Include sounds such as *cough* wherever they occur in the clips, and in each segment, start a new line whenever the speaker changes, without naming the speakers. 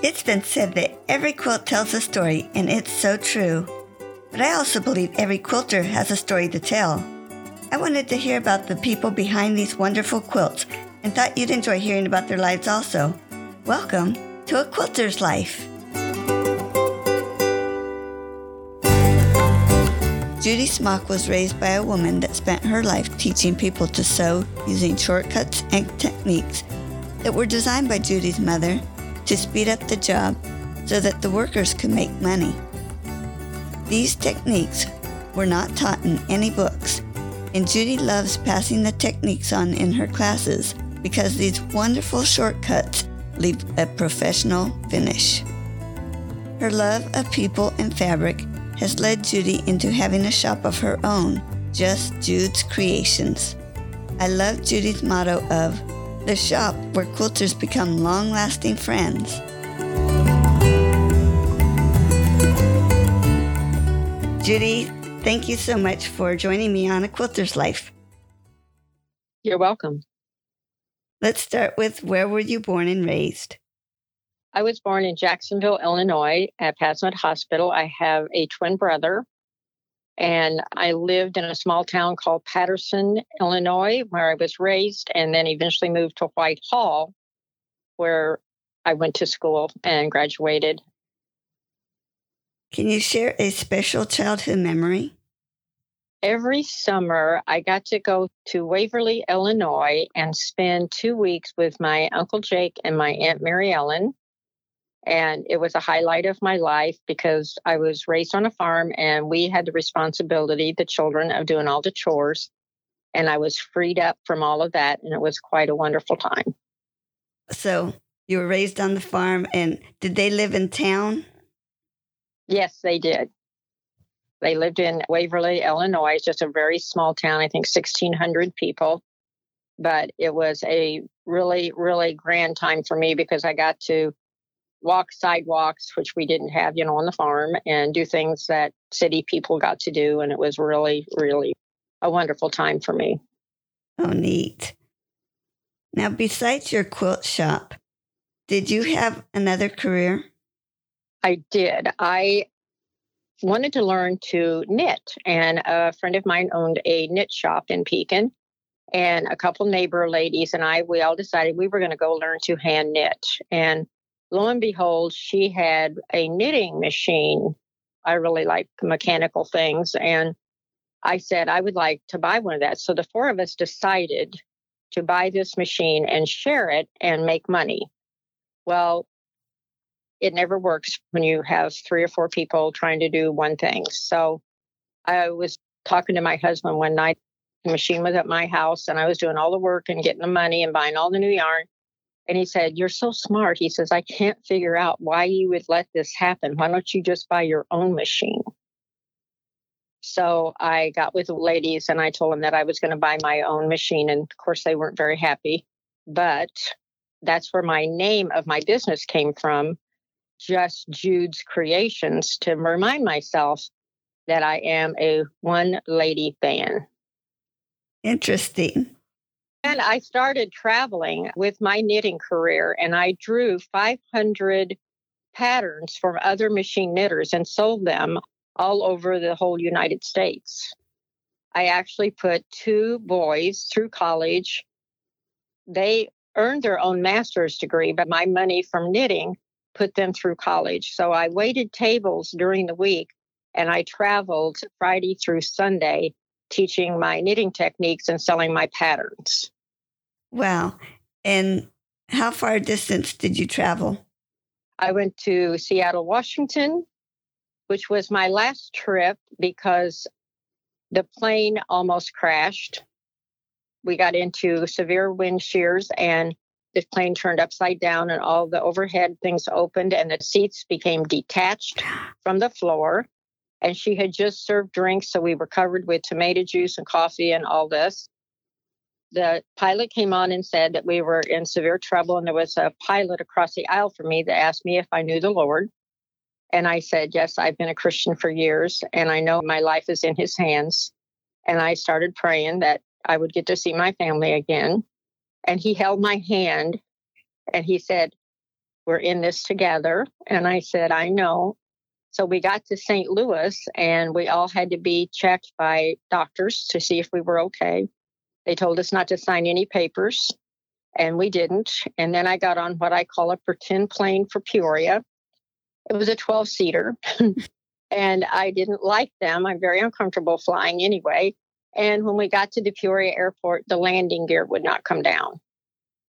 It's been said that every quilt tells a story, and it's so true. But I also believe every quilter has a story to tell. I wanted to hear about the people behind these wonderful quilts and thought you'd enjoy hearing about their lives also. Welcome to A Quilter's Life. Judy Smock was raised by a woman that spent her life teaching people to sew using shortcuts and techniques that were designed by Judy's mother to speed up the job so that the workers could make money. These techniques were not taught in any books, and Judy loves passing the techniques on in her classes because these wonderful shortcuts leave a professional finish. Her love of people and fabric has led Judy into having a shop of her own, Just Jude's Creations. I love Judy's motto of the shop where quilters become long lasting friends. Judy, thank you so much for joining me on A Quilter's Life.
You're welcome.
Let's start with where were you born and raised?
I was born in Jacksonville, Illinois at Passavant Hospital. I have a twin brother and I lived in a small town called Patterson, Illinois, where I was raised, and then eventually moved to Whitehall, where I went to school and graduated.
Can you share a special childhood memory?
Every summer, I got to go to Waverly, Illinois, and spend two weeks with my Uncle Jake and my Aunt Mary Ellen. And it was a highlight of my life because I was raised on a farm and we had the responsibility, the children, of doing all the chores. And I was freed up from all of that. And it was quite a wonderful time.
So you were raised on the farm. And did they live in town?
Yes, they did. They lived in Waverly, Illinois. It's just a very small town, I think 1,600 people. But it was a really, really grand time for me because I got to walk sidewalks, which we didn't have, you know, on the farm, and do things that city people got to do. And it was really, really a wonderful time for me.
Oh, neat. Now, besides your quilt shop, did you have another career?
I did. I wanted to learn to knit, and a friend of mine owned a knit shop in Pekin. And a couple neighbor ladies and I, we all decided we were going to go learn to hand knit. And lo and behold, she had a knitting machine. I really like mechanical things. And I said, I would like to buy one of that. So the four of us decided to buy this machine and share it and make money. Well, it never works when you have three or four people trying to do one thing. So I was talking to my husband one night. The machine was at my house and I was doing all the work and getting the money and buying all the new yarn. And he said, You're so smart. He says, I can't figure out why you would let this happen. Why don't you just buy your own machine? So I got with the ladies and I told them that I was going to buy my own machine. And of course, they weren't very happy. But that's where my name of my business came from just Jude's Creations to remind myself that I am a one lady fan.
Interesting.
And I started traveling with my knitting career, and I drew 500 patterns from other machine knitters and sold them all over the whole United States. I actually put two boys through college. They earned their own master's degree, but my money from knitting put them through college. So I waited tables during the week and I traveled Friday through Sunday teaching my knitting techniques and selling my patterns.
Wow. And how far distance did you travel?
I went to Seattle, Washington, which was my last trip because the plane almost crashed. We got into severe wind shears and the plane turned upside down and all the overhead things opened and the seats became detached *gasps* from the floor. And she had just served drinks, so we were covered with tomato juice and coffee and all this. The pilot came on and said that we were in severe trouble, and there was a pilot across the aisle from me that asked me if I knew the Lord. And I said, Yes, I've been a Christian for years, and I know my life is in his hands. And I started praying that I would get to see my family again and he held my hand and he said, We're in this together. And I said, I know. So we got to St. Louis and we all had to be checked by doctors to see if we were okay. They told us not to sign any papers, and we didn't. And then I got on what I call a pretend plane for Peoria. It was a 12 seater, *laughs* and I didn't like them. I'm very uncomfortable flying anyway. And when we got to the Peoria airport, the landing gear would not come down.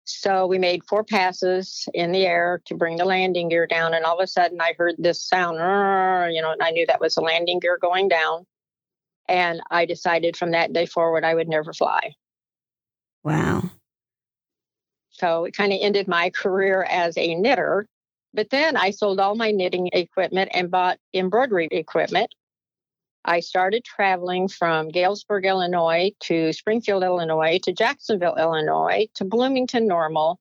So we made four passes in the air to bring the landing gear down. And all of a sudden, I heard this sound, you know, and I knew that was the landing gear going down. And I decided from that day forward, I would never fly.
Wow.
So it kind of ended my career as a knitter. But then I sold all my knitting equipment and bought embroidery equipment. I started traveling from Galesburg, Illinois to Springfield, Illinois to Jacksonville, Illinois to Bloomington Normal,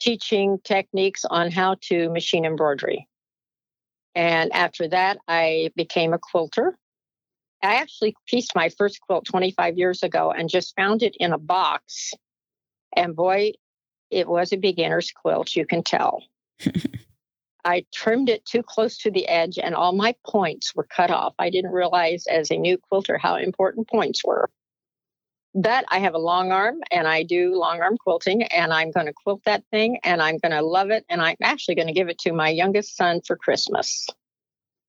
teaching techniques on how to machine embroidery. And after that, I became a quilter. I actually pieced my first quilt 25 years ago and just found it in a box. And boy, it was a beginner's quilt, you can tell. *laughs* I trimmed it too close to the edge and all my points were cut off. I didn't realize as a new quilter how important points were. But I have a long arm and I do long arm quilting and I'm going to quilt that thing and I'm going to love it. And I'm actually going to give it to my youngest son for Christmas.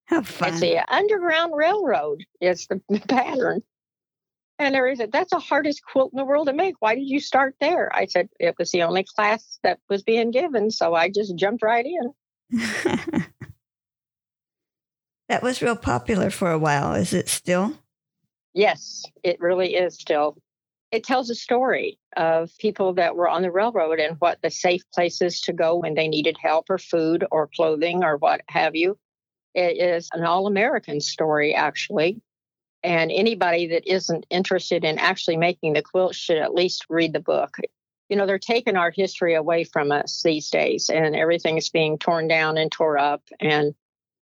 How fun.
It's the Underground Railroad is the pattern. And there is said, That's the hardest quilt in the world to make. Why did you start there? I said, It was the only class that was being given. So I just jumped right in. *laughs*
that was real popular for a while. Is it still?
Yes, it really is still. It tells a story of people that were on the railroad and what the safe places to go when they needed help or food or clothing or what have you. It is an all American story, actually. And anybody that isn't interested in actually making the quilt should at least read the book you know, they're taking our history away from us these days and everything is being torn down and tore up. And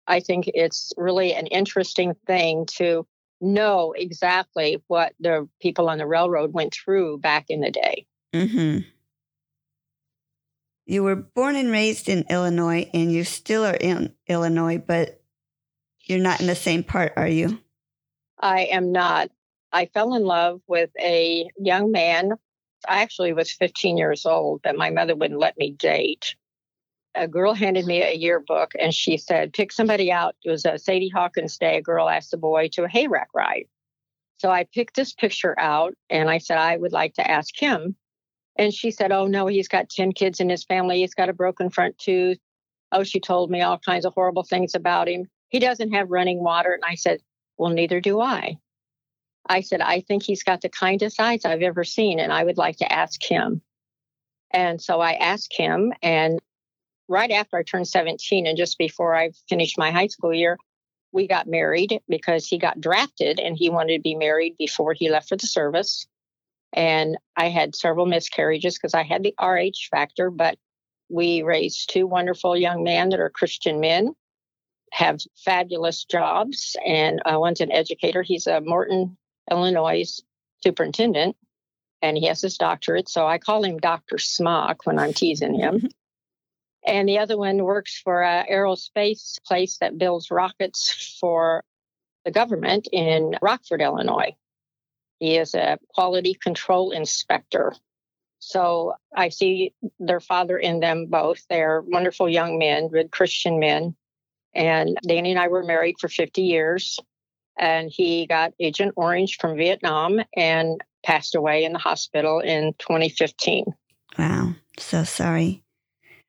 I think it's really an interesting thing to know exactly what the people on the railroad went through back in the day.
Mm-hmm. You were born and raised in Illinois, and you still are in Illinois, but you're not in the same part, are you?
I am not. I fell in love with a young man I actually was 15 years old, but my mother wouldn't let me date. A girl handed me a yearbook and she said, pick somebody out. It was a Sadie Hawkins Day. A girl asked the boy to a hayrack ride. So I picked this picture out and I said, I would like to ask him. And she said, Oh, no, he's got 10 kids in his family. He's got a broken front tooth. Oh, she told me all kinds of horrible things about him. He doesn't have running water. And I said, Well, neither do I. I said, I think he's got the kindest eyes I've ever seen, and I would like to ask him. And so I asked him, and right after I turned 17 and just before I finished my high school year, we got married because he got drafted and he wanted to be married before he left for the service. And I had several miscarriages because I had the RH factor, but we raised two wonderful young men that are Christian men, have fabulous jobs, and uh, one's an educator. He's a Morton Illinois superintendent, and he has his doctorate. So I call him Dr. Smock when I'm teasing him. and the other one works for an aerospace place that builds rockets for the government in Rockford, Illinois. He is a quality control inspector. So I see their father in them both. They're wonderful young men, good Christian men. And Danny and I were married for 50 years and he got Agent Orange from Vietnam and passed away in the hospital in 2015.
Wow, so sorry.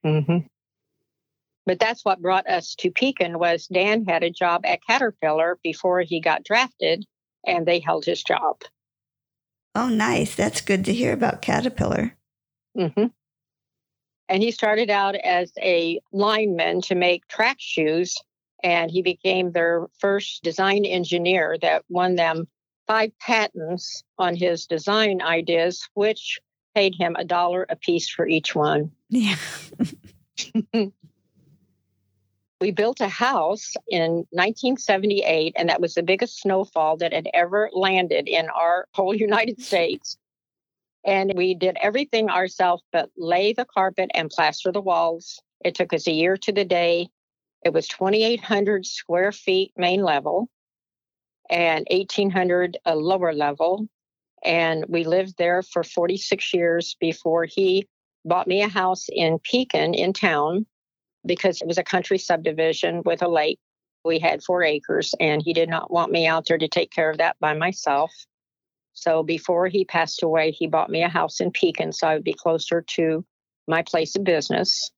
Mm-hmm. But that's what brought us to Pekin was Dan had a job at Caterpillar before he got drafted, and they held his job.
Oh, nice. That's good to hear about Caterpillar.
Mm-hmm. And he started out as a lineman to make track shoes and he became their first design engineer that won them five patents on his design ideas, which paid him a dollar a piece for each one.
Yeah. *laughs*
we built a house in 1978, and that was the biggest snowfall that had ever landed in our whole *laughs* United States. And we did everything ourselves but lay the carpet and plaster the walls It took us a year to the day. It was 2,800 square feet main level and 1,800 a lower level. And we lived there for 46 years before he bought me a house in Pekin in town because it was a country subdivision with a lake. We had four acres, and he did not want me out there to take care of that by myself. So before he passed away, he bought me a house in Pekin so I would be closer to my place of business.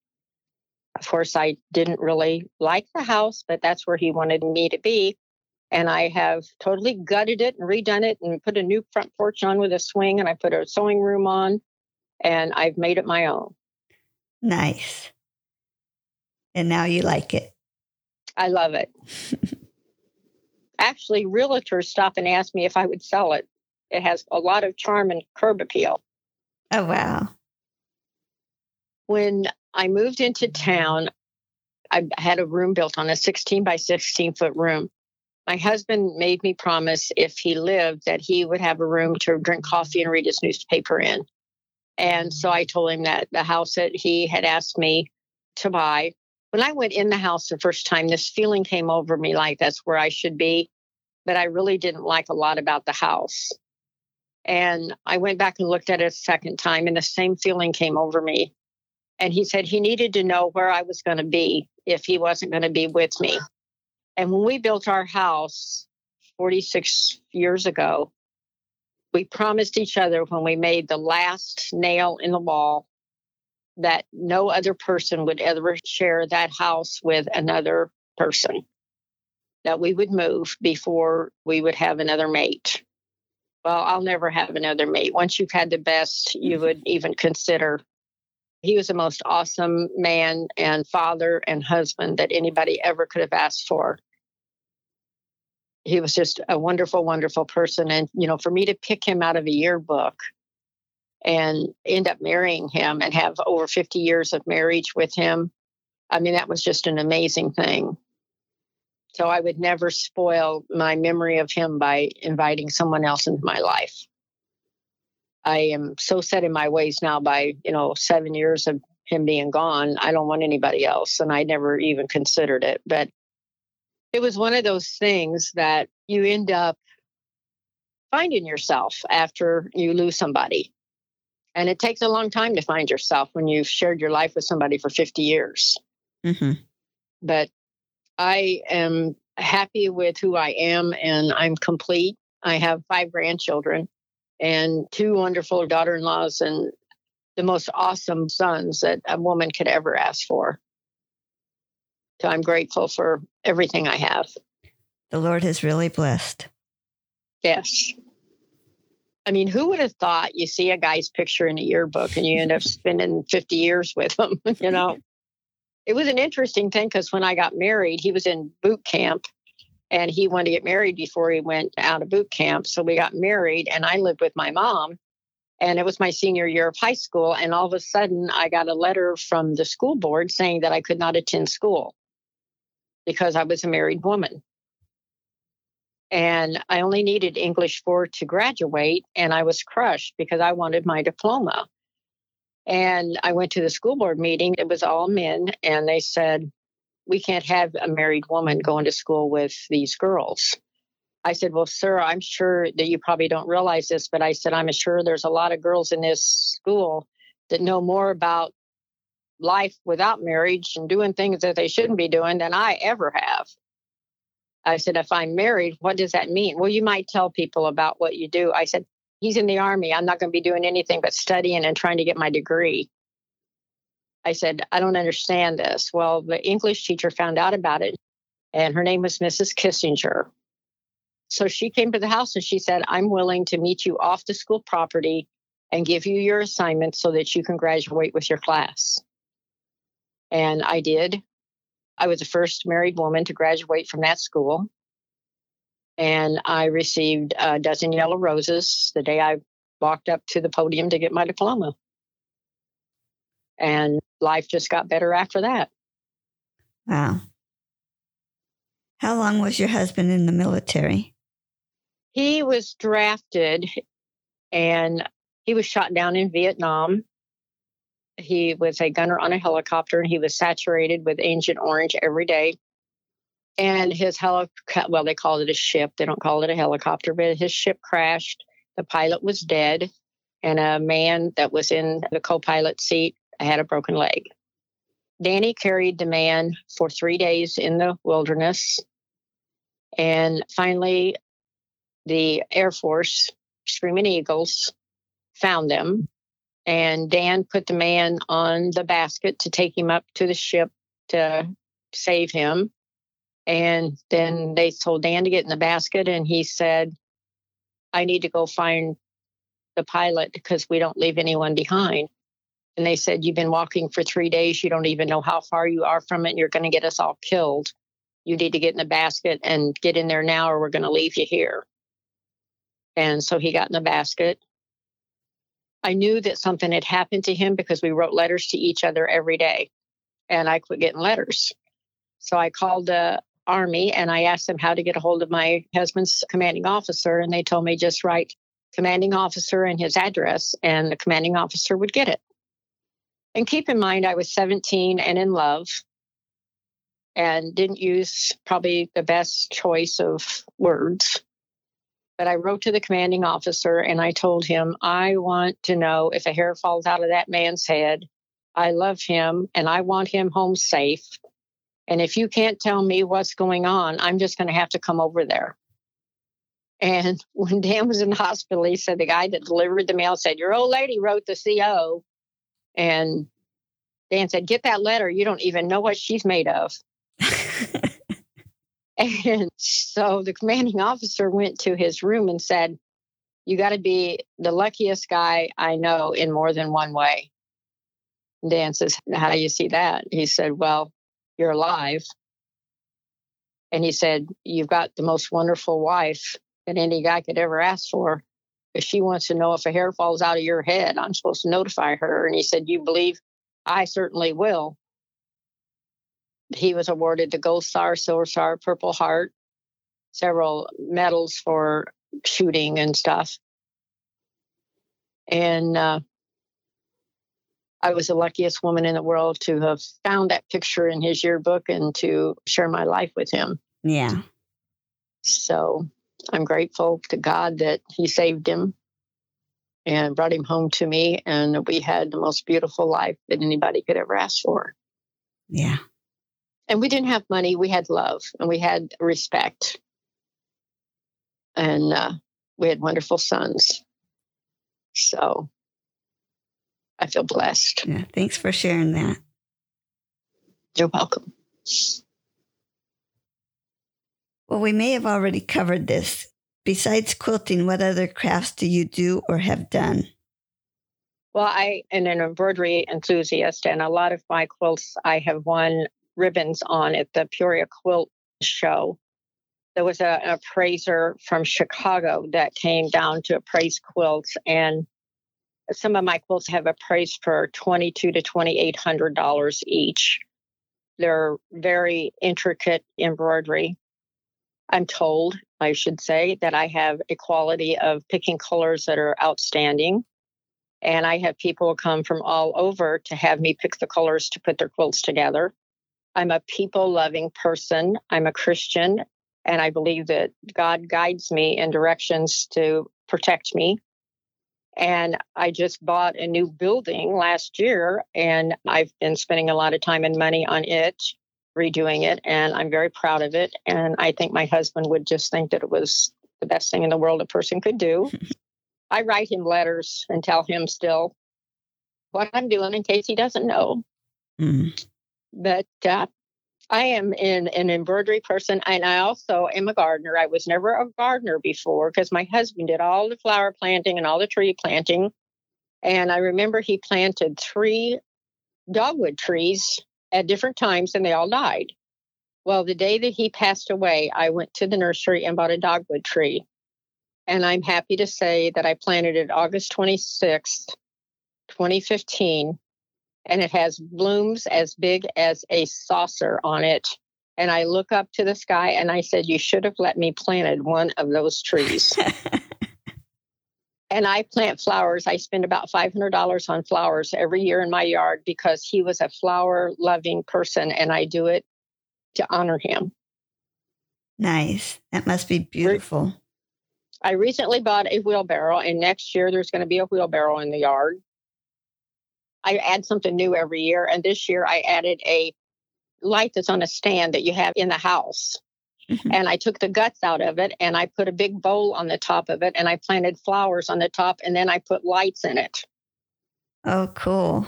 Of course, I didn't really like the house, but that's where he wanted me to be. And I have totally gutted it and redone it and put a new front porch on with a swing, and I put a sewing room on, and I've made it my own.
Nice. And now you like it.
I love it. *laughs* Actually, realtors stop and ask me if I would sell it. It has a lot of charm and curb appeal.
Oh, wow.
When I moved into town, I had a room built on a 16 by 16 foot room. My husband made me promise if he lived that he would have a room to drink coffee and read his newspaper in. And so I told him that the house that he had asked me to buy when I went in the house the first time, this feeling came over me like that's where I should be. But I really didn't like a lot about the house. And I went back and looked at it a second time, and the same feeling came over me. And he said he needed to know where I was going to be if he wasn't going to be with me. And when we built our house 46 years ago, we promised each other when we made the last nail in the wall that no other person would ever share that house with another person, that we would move before we would have another mate. Well, I'll never have another mate. Once you've had the best, you would *laughs* even consider. He was the most awesome man and father and husband that anybody ever could have asked for. He was just a wonderful, wonderful person. And, you know, for me to pick him out of a yearbook and end up marrying him and have over 50 years of marriage with him. I mean, that was just an amazing thing. So I would never spoil my memory of him by inviting someone else into my life. I am so set in my ways now by, you know, seven years of him being gone. I don't want anybody else. And I never even considered it. But it was one of those things that you end up finding yourself after you lose somebody. And it takes a long time to find yourself when you've shared your life with somebody for 50 years. Mm-hmm. But I am happy with who I am and I'm complete. I have five grandchildren and two wonderful daughter in laws and the most awesome sons that a woman could ever ask for. So I'm grateful for everything I have.
The Lord has really blessed.
Yes. I mean, who would have thought you see a guy's picture in a yearbook and you end up spending 50 years with him, *laughs* you know? It was an interesting thing because when I got married, he was in boot camp and he wanted to get married before he went out of boot camp. So we got married and I lived with my mom. And it was my senior year of high school. And all of a sudden, I got a letter from the school board saying that I could not attend school because I was a married woman and I only needed English 4 to graduate, and I was crushed because I wanted my diploma. And I went to the school board meeting, it was all men, and they said, We can't have a married woman going to school with these girls. I said, Well, sir, I'm sure that you probably don't realize this, but I said, I'm sure there's a lot of girls in this school that know more about life without marriage and doing things that they shouldn't be doing than I ever have. I said, if I'm married, what does that mean? Well, you might tell people about what you do. I said, he's in the army. I'm not going to be doing anything but studying and trying to get my degree. I said, I don't understand this. Well, the English teacher found out about it, and her name was Mrs. Kissinger. So she came to the house and she said, I'm willing to meet you off the school property and give you your assignment so that you can graduate with your class. And I did. I was the first married woman to graduate from that school. And I received a dozen yellow roses the day I walked up to the podium to get my diploma. And life just got better after that.
Wow. How long was your husband in the military?
He was drafted and he was shot down in Vietnam he was a gunner on a helicopter and he was saturated with Agent Orange every day. And his helicopter, well, they called it a ship. They don't call it a helicopter, but his ship crashed. The pilot was dead, and a man that was in the co pilot seat had a broken leg. Danny carried the man for three days in the wilderness. And finally, the Air Force, Screaming Eagles, found them. And Dan put the man on the basket to take him up to the ship to save him. And then they told Dan to get in the basket, and he said, I need to go find the pilot because we don't leave anyone behind. And they said, You've been walking for three days. You don't even know how far you are from it. You're going to get us all killed. You need to get in the basket and get in there now, or we're going to leave you here. And so he got in the basket. I knew that something had happened to him because we wrote letters to each other every day. And I quit getting letters. So I called the Army and I asked them how to get a hold of my husband's commanding officer. And they told me just write commanding officer and his address, and the commanding officer would get it. And keep in mind, I was 17 and in love and didn't use probably the best choice of words. But I wrote to the commanding officer and I told him, I want to know if a hair falls out of that man's head. I love him and I want him home safe. And if you can't tell me what's going on, I'm just going to have to come over there. And *laughs* when Dan was in the hospital, he said the guy that delivered the mail said, Your old lady wrote the CO. And Dan said, Get that letter. You don't even know what she's made of. *laughs* and so the commanding officer went to his room and said, You got to be the luckiest guy I know in more than one way. And Dan says, How do you see that? He said, Well, you're alive. And he said, You've got the most wonderful wife that any guy could ever ask for. If she wants to know if a hair falls out of your head, I'm supposed to notify her. And he said, You believe I certainly will. He was awarded the Gold Star, Silver Star, Purple Heart, several medals for shooting and stuff. And uh, I was the luckiest woman in the world to have found that picture in his yearbook and to share my life with him.
Yeah.
So I'm grateful to God that He saved him and brought him home to me. And we had the most beautiful life that anybody could ever ask for.
Yeah.
And we didn't have money, we had love and we had respect. And uh, we had wonderful sons. So I feel blessed.
Yeah. Thanks for sharing that.
You're welcome.
Well, we may have already covered this. Besides quilting, what other crafts do you do or have done?
Well, I am an embroidery enthusiast, and a lot of my quilts I have won ribbons on at the Peoria Quilt Show. There was a, an appraiser from Chicago that came down to appraise quilts, and some of my quilts have a price for twenty-two to twenty-eight hundred dollars each. They're very intricate embroidery. I'm told, I should say, that I have a quality of picking colors that are outstanding. And I have people come from all over to have me pick the colors to put their quilts together. I'm a people loving person. I'm a Christian, and I believe that God guides me in directions to protect me. And I just bought a new building last year, and I've been spending a lot of time and money on it redoing it, and I'm very proud of it. And I think my husband would just think that it was the best thing in the world a person could do. *laughs* I write him letters and tell him still what I'm doing in case he doesn't know. Mm. But uh, I am in an embroidery person, and I also am a gardener. I was never a gardener before because my husband did all the flower planting and all the tree planting. And I remember he planted three dogwood trees at different times and they all died. Well, the day that he passed away, I went to the nursery and bought a dogwood tree. And I'm happy to say that I planted it August 26th, 2015, and it has blooms as big as a saucer on it. And I look up to the sky and I said, You should have let me planted one of those trees. *laughs* And I plant flowers. I spend about $500 on flowers every year in my yard because he was a flower loving person and I do it to honor him.
Nice. That must be beautiful.
I recently bought a wheelbarrow, and next year there's going to be a wheelbarrow in the yard. I add something new every year, and this year I added a light that's on a stand that you have in the house. Mm-hmm. And I took the guts out of it and I put a big bowl on the top of it and I planted flowers on the top and then I put lights in it.
Oh, cool.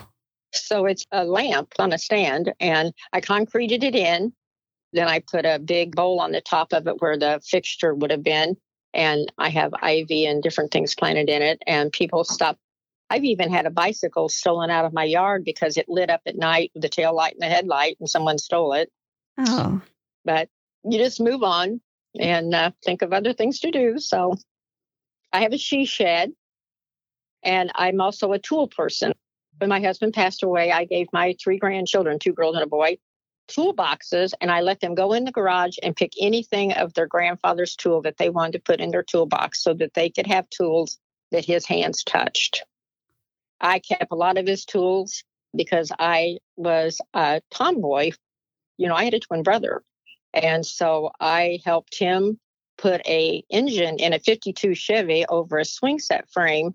So it's a lamp on a stand and I concreted it in. Then I put a big bowl on the top of it where the fixture would have been. And I have ivy and different things planted in it. And people stop. I've even had a bicycle stolen out of my yard because it lit up at night with the tail light and the headlight and someone stole it.
Oh.
But you just move on and uh, think of other things to do. So I have a she shed and I'm also a tool person. When my husband passed away, I gave my three grandchildren, two girls and a boy, toolboxes and I let them go in the garage and pick anything of their grandfather's tool that they wanted to put in their toolbox so that they could have tools that his hands touched. I kept a lot of his tools because I was a tomboy. You know, I had a twin brother. And so I helped him put a engine in a 52 Chevy over a swing set frame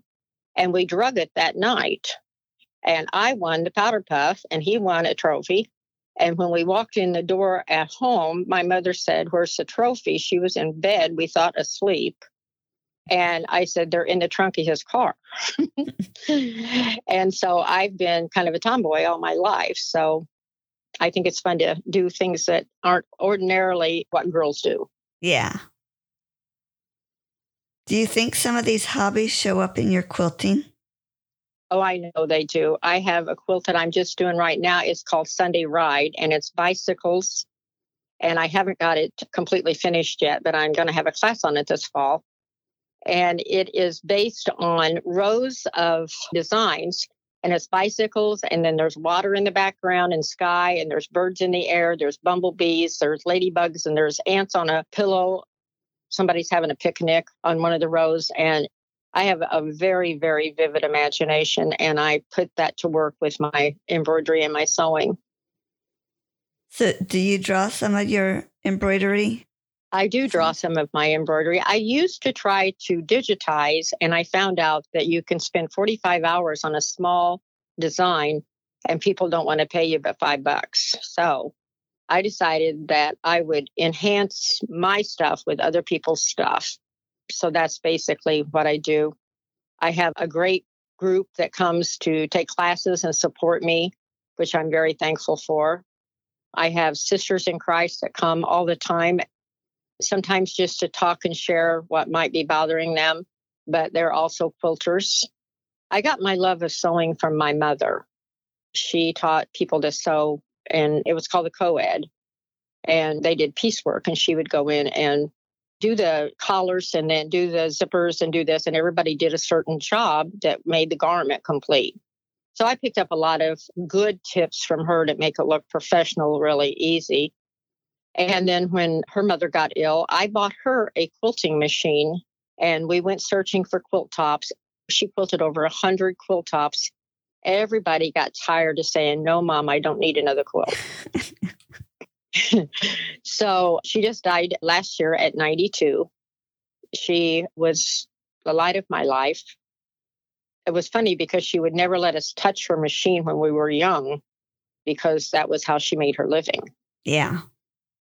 and we drug it that night. And I won the powder puff and he won a trophy. And when we walked in the door at home, my mother said, Where's the trophy? She was in bed, we thought asleep. And I said, They're in the trunk of his car. *laughs* and so I've been kind of a tomboy all my life. So I think it's fun to do things that aren't ordinarily what girls do.
Yeah. Do you think some of these hobbies show up in your quilting?
Oh, I know they do. I have a quilt that I'm just doing right now. It's called Sunday Ride, and it's bicycles. And I haven't got it completely finished yet, but I'm going to have a class on it this fall. And it is based on rows of designs, and it's bicycles, and then there's water in the background and sky, and there's birds in the air, there's bumblebees, there's ladybugs, and there's ants on a pillow. Somebody's having a picnic on one of the rows, and I have a very, very vivid imagination, and I put that to work with my embroidery and my sewing.
So, do you draw some of your embroidery?
I do draw mm-hmm. some of my embroidery. I used to try to digitize, and I found out that you can spend 45 hours on a small design, and people don't want to pay you but five bucks. So, I decided that I would enhance my stuff with other people's stuff so that's basically what I do. I have a great group that comes to take classes and support me, which I'm very thankful for. I have sisters in Christ that come all the time, sometimes just to talk and share what might be bothering them, but they're also quilters. I got my love of sewing from my mother. She taught people to sew, and it was called the co ed. And they did piecework, and she would go in and do the collars and then do the zippers and do this. And everybody did a certain job that made the garment complete. So I picked up a lot of good tips from her to make it look professional really easy. And then when her mother got ill, I bought her a quilting machine and we went searching for quilt tops. She quilted over a hundred quilt tops. Everybody got tired of saying, No, mom, I don't need another quilt. *laughs* so she just died last year at 92. She was the light of my life. It was funny because she would never let us touch her machine when we were young because that was how she made her living.
Yeah.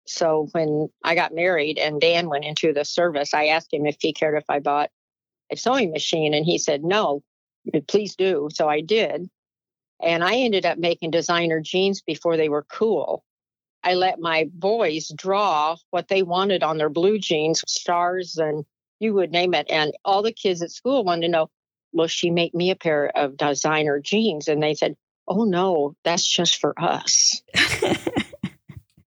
So when I got married and Dan went into the service, I asked him if he cared if I bought a sewing machine and he said no, please do. So I did. And I ended up making designer jeans before they were cool. I let my boys draw what they wanted on their blue jeans, stars, and you would name it. And all the kids at school wanted to know, will she make me a pair of designer jeans? And they said, oh no, that's just for us. *laughs*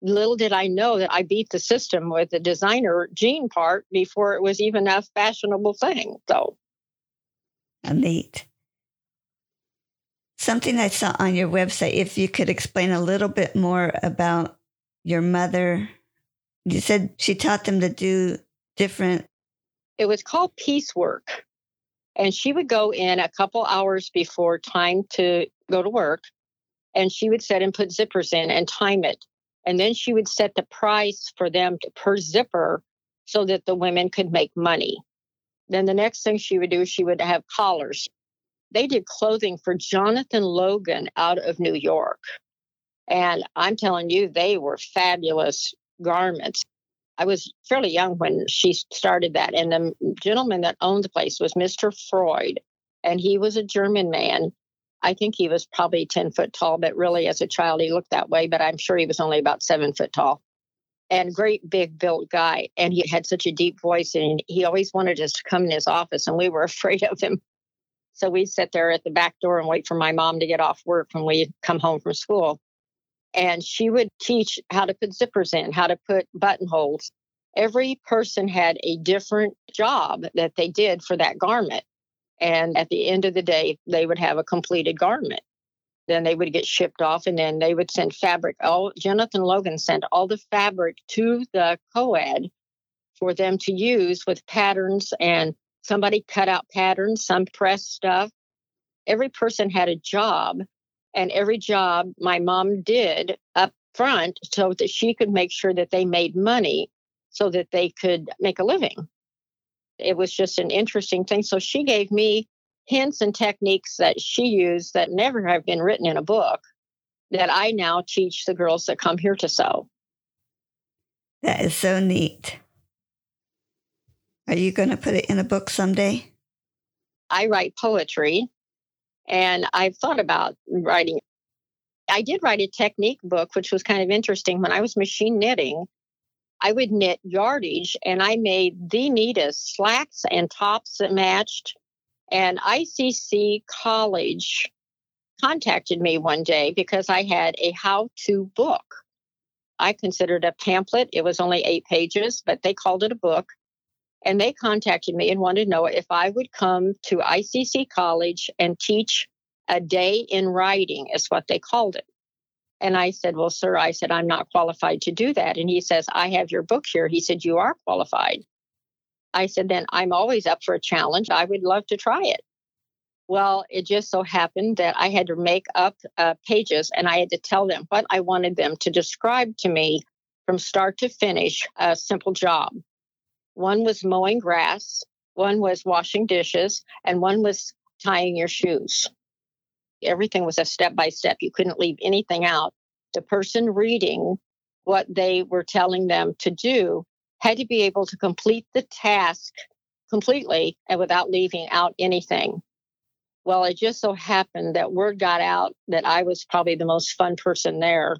Little did I know that I beat the system with the designer jean part before it was even a fashionable thing. So,
neat. Something I saw on your website, if you could explain a little bit more about your mother, you said she taught them to do different.
It was called piecework. And she would go in a couple hours before time to go to work and she would set and put zippers in and time it. And then she would set the price for them to, per zipper so that the women could make money. Then the next thing she would do, she would have collars. They did clothing for Jonathan Logan out of New York. And I'm telling you, they were fabulous garments. I was fairly young when she started that. And the gentleman that owned the place was Mr. Freud. And he was a German man. I think he was probably 10 foot tall, but really as a child, he looked that way. But I'm sure he was only about seven foot tall and great big built guy. And he had such a deep voice and he always wanted us to come in his office and we were *laughs* afraid of him. So we'd sit there at the back door and wait for my mom to get off work when we come home from school. And she would teach how to put zippers in, how to put buttonholes. Every person had a different job that they did for that garment. And at the end of the day, they would have a completed garment. Then they would get shipped off and then they would send fabric all jonathan logan sent all the fabric to the co-ed for them to use with patterns and somebody cut out patterns some press stuff. Every person had a job and every job my mom did up front so that she could make sure that they made money so that they could make a living it was just an interesting thing so she gave me hints and techniques that she used that never have been written in a book that I now teach the girls that come here to sew.
That is so neat. Are you going to put it in a book someday?
I write poetry and I've thought about writing. I did write a technique book, which was kind of interesting. When I was machine knitting, I would knit yardage and I made the neatest slacks and tops that matched and ICC College contacted me one day because I had a how to book. I considered a pamphlet. It was only eight pages, but they called it a book. And they contacted me and wanted to know if I would come to ICC College and teach a day in writing, is what they called it. And I said, Well, sir, I said, I'm not qualified to do that. And he says, I have your book here. He said, You are qualified. I said, then I'm always up for a challenge. I would love to try it. Well, it just so happened that I had to make up uh, pages and I had to tell them what I wanted them to describe to me from start to finish a simple job. One was mowing grass, one was washing dishes, and one was tying your shoes. Everything was a step by step. You couldn't leave anything out. The person reading what they were telling them to do had to be able to complete the task completely and without leaving out anything. Well, it just so happened that word got out that I was probably the most fun person there.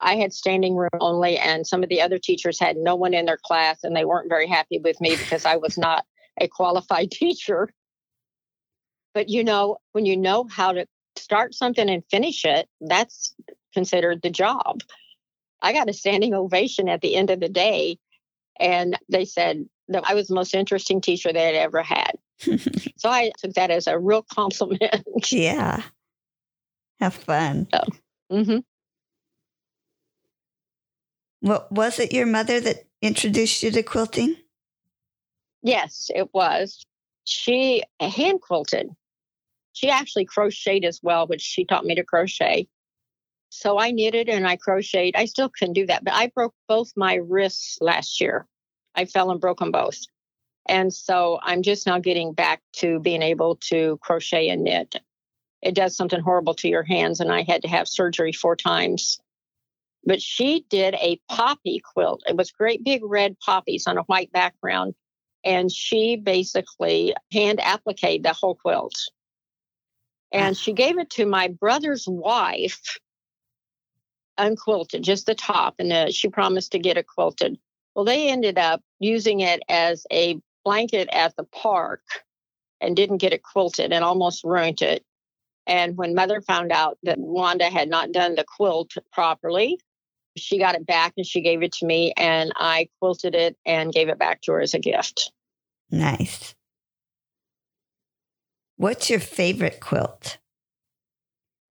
I had standing room only, and some of the other teachers had no one in their class, and they weren't very happy with me because I was not a qualified *laughs* teacher. But you know, when you know how to start something and finish it, that's considered the job. I got a standing ovation at the end of the day and they said that I was the most interesting teacher they had ever had. *laughs* so I took that as a real compliment.
yeah. Have fun.
So, mm-hmm.
Well, was it your mother that introduced you to quilting?
Yes, it was. She hand quilted. She actually crocheted as well, which she taught me to crochet. So I knitted and I crocheted. I still couldn't do that, but I broke both my wrists last year. I fell and broke them both. And so I'm just now getting back to being able to crochet and knit. It does something horrible to your hands, and I had to have surgery four times. But she did a poppy quilt. It was great big red poppies on a white background. And she basically hand appliqued the whole quilt. And she gave it to my brother's wife unquilted, just the top, and uh, she promised to get it quilted. Well, they ended up using it as a blanket at the park and didn't get it quilted and almost ruined it. And when mother found out that Wanda had not done the quilt properly, she got it back and she gave it to me and I quilted it and gave it back to her as a gift.
Nice. What's your favorite quilt?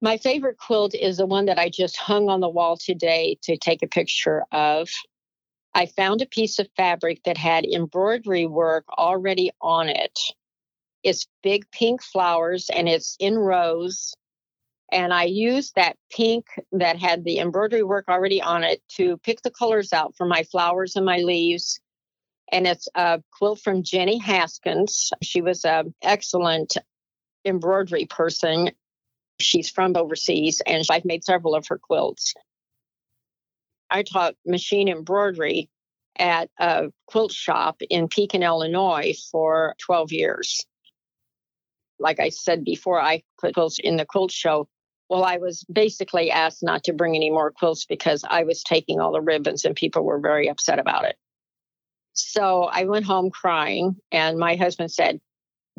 My favorite quilt is the one that I just hung on the wall today to take a picture of. I found a piece of fabric that had embroidery work already on it. It's big pink flowers and it's in rows. And I used that pink that had the embroidery work already on it to pick the colors out for my flowers and my leaves. And it's a quilt from Jenny Haskins. She was an excellent embroidery person. She's from overseas and I've made several of her quilts. I taught machine embroidery at a quilt shop in Pekin, Illinois for 12 years. Like I said before, I put quilts in the quilt show. Well, I was basically asked not to bring any more quilts because I was taking all the ribbons and people were very upset about it. So I went home crying, and my husband said,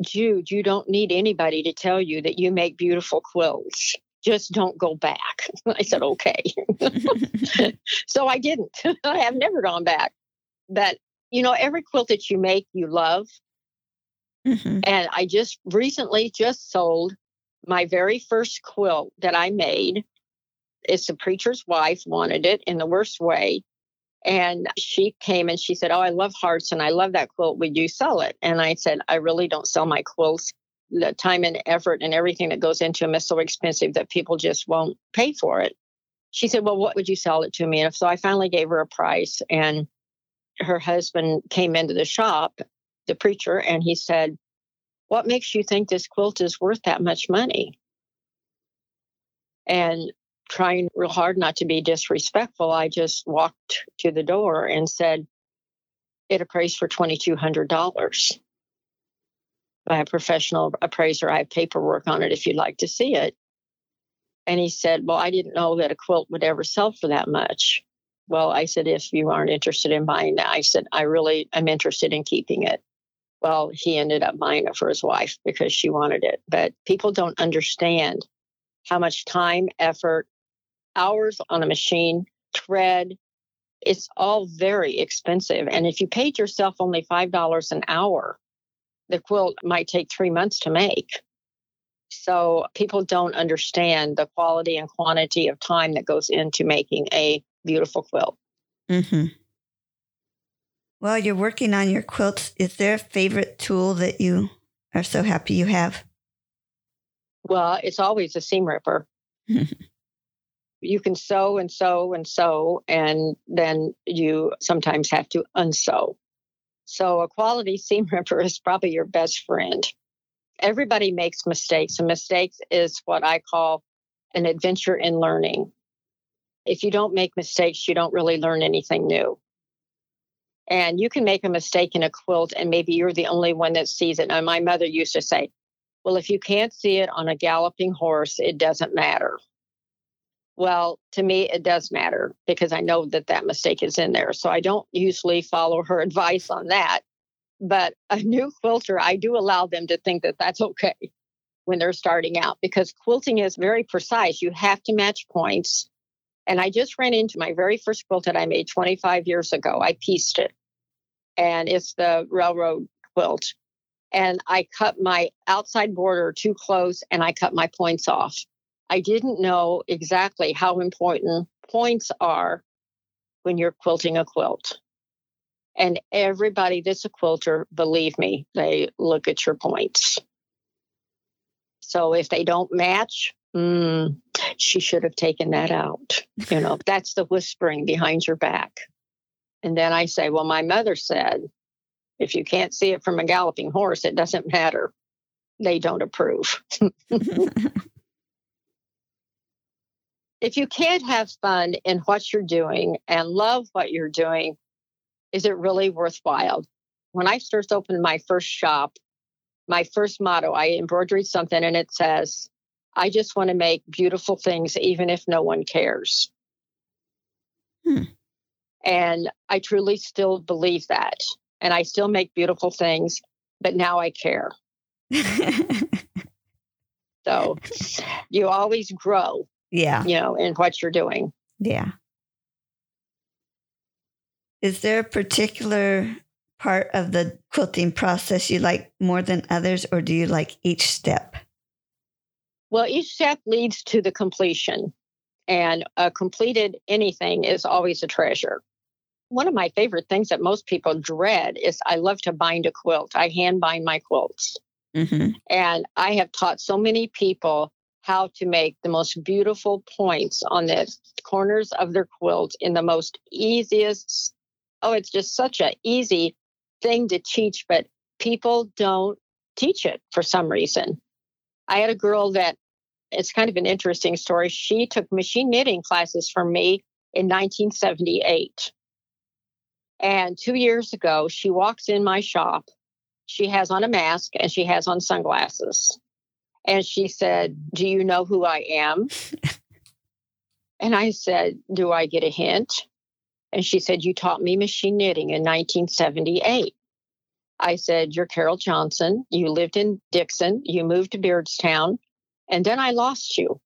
Jude, you don't need anybody to tell you that you make beautiful quilts. Just don't go back. *laughs* I said, okay. *laughs* so I didn't. *laughs* I have never gone back But, you know every quilt that you make you love mm-hmm. and i just recently just sold my very first quilt that i made it's the preacher's wife wanted it in the worst way and she came and she said oh i love hearts and i love that quilt. Would you sell it? And i said i really don't sell my quilts. The time and effort and everything that goes into them is so expensive that people just won't pay for it. She said well what would you sell it to me? And so i finally gave her a price and her husband came into the shop, the preacher, and he said, What makes you think this quilt is worth that much money? And trying real hard not to be disrespectful, I just walked to the door and said, It appraised for $2,200 by a professional appraiser. I have paperwork on it if you'd like to see it. And he said, Well, I didn't know that a quilt would ever sell for that much. Well, I said, if you aren't interested in buying that, I said, I really am interested in keeping it. Well, he ended up buying it for his wife because she wanted it. But people don't understand how much time, effort, hours on a machine, thread, it's all very expensive. And if you paid yourself only $5 an hour, the quilt might take three months to make. So people don't understand the quality and quantity of time that goes into making a beautiful quilt. Mm-hmm.
Well, you're working on your quilts. Is there a favorite tool that you are so happy you have?
Well, it's always a seam ripper. *laughs* you can sew and sew and sew, and then you sometimes have to unsew. So, a quality *laughs* seam ripper is probably your best friend. Everybody makes mistakes, and mistakes is what I call an adventure in learning if you don't make mistakes, you don't really learn anything new. And you can make a mistake in a quilt, and maybe you're the only one that sees it. And my mother used to say, Well, if you can't see it on a galloping horse, it doesn't matter. Well, to me, it does matter because I know that that mistake is in there. So I don't usually follow her *laughs* advice on that. But a new quilter, I do allow them to think that that's okay when they're starting out because quilting is very precise. You have to match points and I just ran into my very first quilt that I made 25 years ago. I pieced it, and it's the railroad quilt. And I cut my outside border too close and I cut my points off. I didn't know exactly how important points are when you're quilting a quilt. And everybody that's a quilter, believe me, they look at your points. So if they don't match, mm, she should have taken that out. You know, that's the whispering behind your back. And then I say, well, my mother said, if you can't see it from a galloping horse, it doesn't matter. They don't approve. *laughs* *laughs* if you can't have fun in what you're doing and love what you're doing, is it really worthwhile? When I first opened my first shop, my first motto, I embroidered something and it says, I just want to make beautiful things, even if no one cares. Hmm. And I truly still believe that. And I still make beautiful things, but now I care. *laughs* so you always grow.
Yeah.
You know, in what you're doing.
Yeah. Is there a particular part of the quilting process you like more than others, or do you like each step?
Well, each step leads to the completion, and a completed anything is always a treasure. One of my favorite things that most people dread is I love to bind a quilt. I hand bind my quilts. Mm-hmm. And I have taught so many people how to make the most beautiful points on the corners of their quilt in the most easiest. Oh, it's just such an easy thing to teach, but people don't teach it for some reason. I had a girl that it's kind of an interesting story. She took machine knitting classes from me in 1978. And two years ago, she walks in my shop. She has on a mask and she has on sunglasses. And she said, Do you know who I am? *laughs* and I said, Do I get a hint? And she said, You taught me machine knitting in 1978. I said, You're Carol Johnson. You lived in Dixon. You moved to Beardstown. And then I lost you.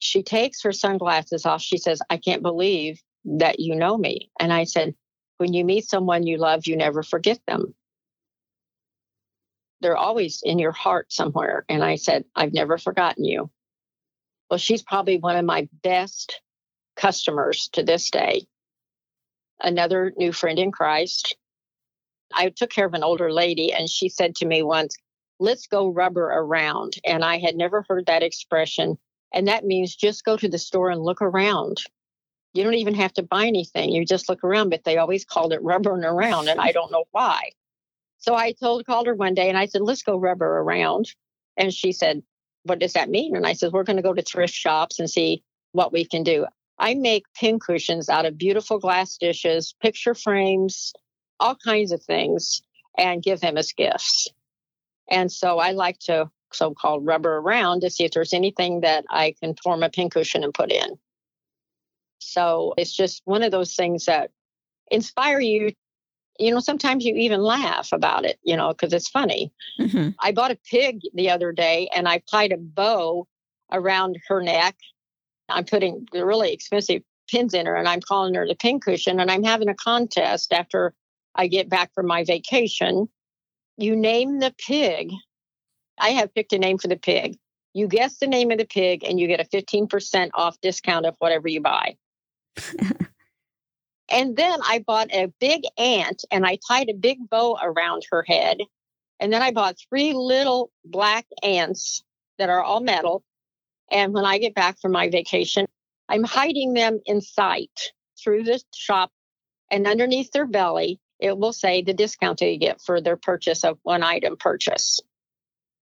She takes her sunglasses off. She says, I can't believe that you know me. And I said, When you meet someone you love, you never forget them they're always in your heart somewhere. And I said, I've never forgotten you. Well, she's probably one of my best customers to this day. Another new friend in Christ. I took care of an older lady, and she said to me once, Let's go rubber around. And I had never heard that expression. And that means just go to the store and look around. You don't even have to buy anything. You just look around, but they always called it rubbering around, and I don't know why. So I told, called her one day and I said, let's go rubber around. And she said, what does that mean? And I said, we're going to go to thrift shops and see what we can do. I make pin cushions out of beautiful glass dishes, picture frames, all kinds of things, and give them as gifts. And so I like to so called rubber around to see if there's anything that I can form a pincushion and put in. So it's just one of those things that inspire you you know, sometimes you even laugh about it, you know, because it's funny. Mm-hmm. I bought a pig the other day and I tied a bow around her neck. I'm putting the really expensive pins in her and I'm calling her the pincushion. And I'm having a contest after I get back from my vacation. You name the pig. I have picked a name for the pig. You guess the name of the pig and you get a 15% off discount of whatever you buy. *laughs* And then I bought a big ant and I tied a big bow around her head. And then I bought three little black ants that are all metal. And when I get back from my vacation, I'm hiding them in sight through the shop. And underneath their belly, it will say the discount they get for their purchase of one item purchase.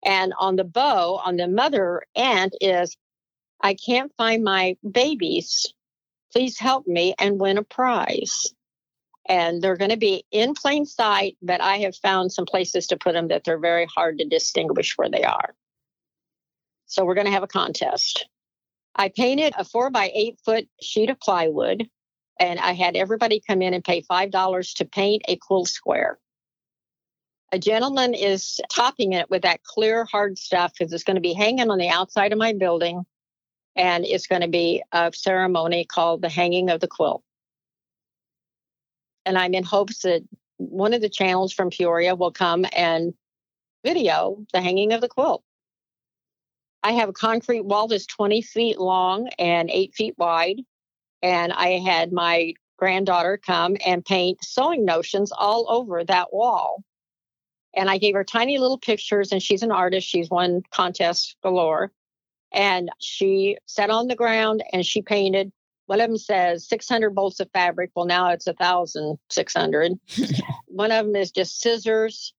And on the bow, on the mother ant, is I can't find my babies please help me and win a prize. And they're going to be in plain sight, but I have found some places to put them that they're very hard to distinguish where they are. So we're going to have a contest. I painted a four by eight foot sheet of plywood, and I had everybody come in and pay $5 to paint a quilt square. A gentleman is topping it with that clear, hard stuff because it's going to be hanging on the outside of my building and it's going to be a ceremony called the hanging of the quilt. And I'm in hopes that one of the channels from Peoria will come and video the hanging of the quilt. I have a concrete wall that's 20 feet long and eight feet wide. And I had my granddaughter come and paint sewing notions all over that wall. And I gave her tiny little pictures, and she's an artist. She's won contests galore. And she sat on the ground and she painted. One of them says 600 bolts of fabric. Well, now it's 1,600. *laughs* One of them is just scissors,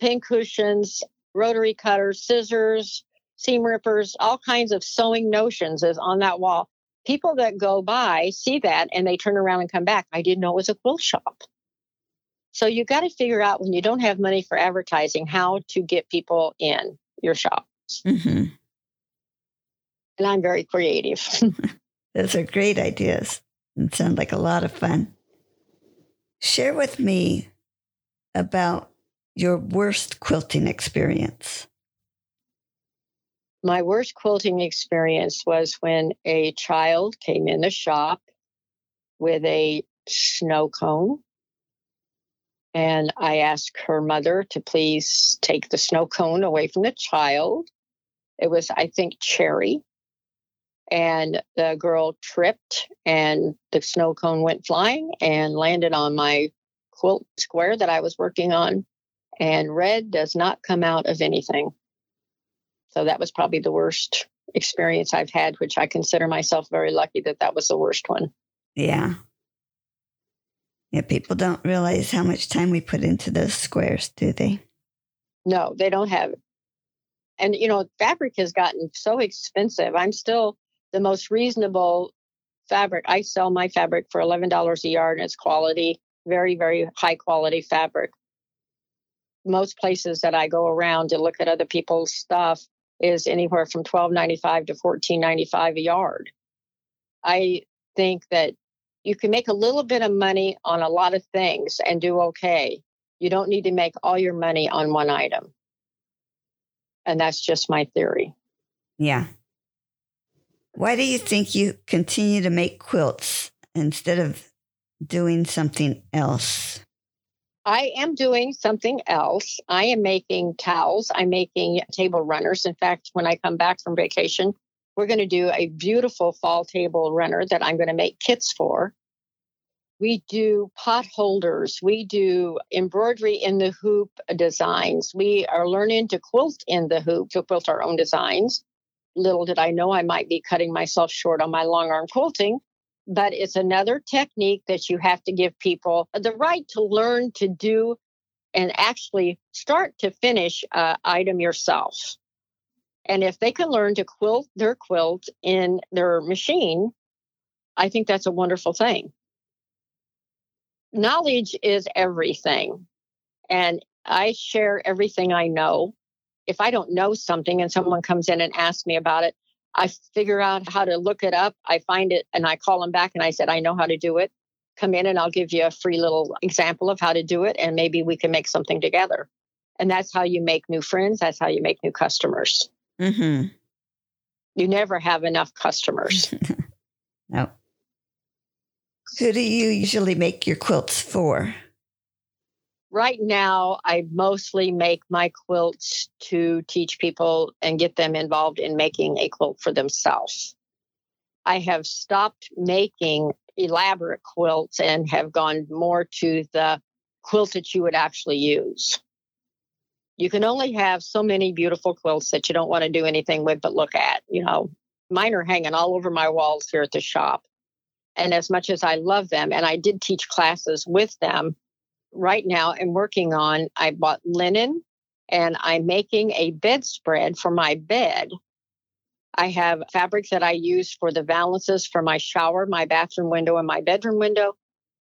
pin cushions, rotary cutters, scissors, seam rippers, all kinds of sewing notions is on that wall. People that go by see that and they turn around and come back. I didn't know it was a quilt shop. So you got to figure out when you don't have money for advertising how to get people in your shops. Mm-hmm and I'm very creative. *laughs*
Those are great ideas and sound like a lot of fun. Share with me about your worst quilting experience.
My worst quilting experience was when a child came in the shop with a snow cone. And I asked her mother to please take the snow cone away from the child. It was, I think, cherry and the girl tripped and the snow cone went flying and landed on my quilt square that I was working on. and red does not come out of anything. So that was probably the worst experience I've had, which I consider myself very lucky that that was the worst one.
Yeah. Yeah, people don't realize how much time we put into those squares, do they?
No, they don't have it. And, you know, fabric has gotten so expensive. I'm still the most reasonable fabric. I sell my fabric for $11 a yard and it's quality, very, very high quality fabric. Most places that I go around to look at other people's stuff is anywhere from $12.95 to $14.95 a yard. I think that you can make a little bit of money on a lot of things and do okay. You don't need to make all your money on one item. And that's just my theory.
Yeah. Why do you think you continue to make quilts instead of doing something else?
I am doing something else. I am making towels. I'm making table runners. In fact, when I come back from vacation, we're going to do a beautiful fall table runner that I'm going to make kits for. We do pot holders. We do embroidery in the hoop designs. We are learning to quilt in the hoop, to quilt our own designs. Little did I know I might be cutting myself short on my long arm quilting, but it's another technique that you have to give people the right to learn to do and actually start to finish an item yourself. And if they can learn to quilt their quilt in their machine, I think that's a wonderful thing knowledge is everything. And I share everything I know. If I don't know something and someone comes in and asks me about it, I figure out how to look it up. I find it and I call them back and I said, I know how to do it. Come in and I'll give you a free little example of how to do it. And maybe we can make something together. And that's how you make new friends. That's how you make new customers. Mm-hmm. You never have enough customers. *laughs*
no. Who do you usually make your quilts for?
Right now, I mostly make my quilts to teach people and get them involved in making a quilt for themselves. I have stopped making elaborate quilts and have gone more to the quilt that you would actually use. You can only have so many beautiful quilts that you don't want to do anything with but look at. You know, mine are hanging all over my walls here at the shop. And as much as I love them, and I did teach classes with them, right now I'm working on, I bought linen and I'm making a bedspread for my bed. I have fabric that I use for the valances for my shower, my bathroom window, and my bedroom window.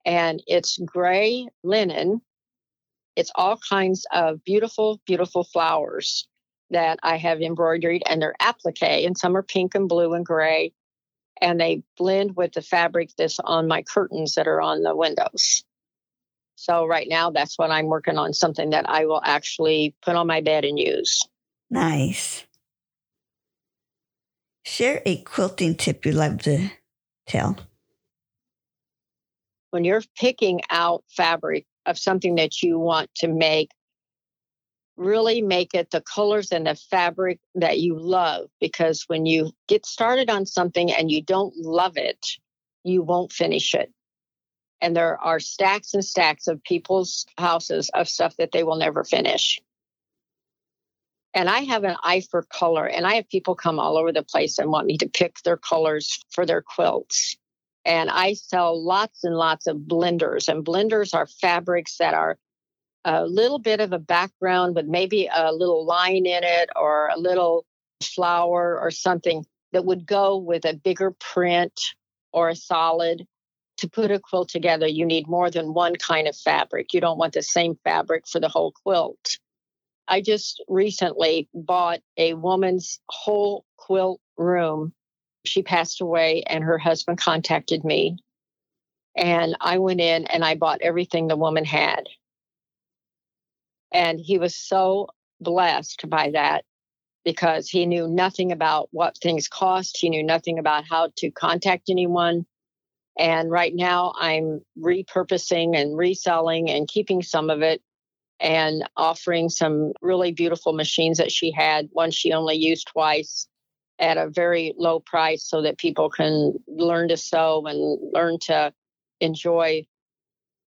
And it's gray linen. It's all kinds of beautiful, beautiful flowers that I have embroidered, and they're applique, and some are pink and blue and gray and they blend with the fabric that's on my curtains that are on the windows. So right now that's what I'm working on something that I will actually put on my bed and use.
Nice. Share a quilting tip you love to tell.
When you're picking out fabric of something that you want to make, really make it the colors and the fabric that you love because when you get started on something and you don't love it, you won't finish it. And there are stacks and stacks of people's houses of stuff that they will never finish. And I have an eye for color, and I have people come all over the place and want me to pick their colors for their quilts. And I sell lots and lots of blenders, and blenders are fabrics that are a little bit of a background with maybe a little line in it or a little flower or something that would go with a bigger print or a solid. To put a quilt together, you need more than one kind of fabric. You don't want the same fabric for the whole quilt. I just recently bought a woman's whole quilt room. She passed away, and her husband contacted me. And I went in and I bought everything the woman had. And he was so blessed by that because he knew nothing about what things cost. He knew nothing about how to contact anyone. And right now I'm repurposing and reselling and keeping some of it and offering some really beautiful machines that she had. One she only used twice at a very low price so that people can learn to sew and learn to enjoy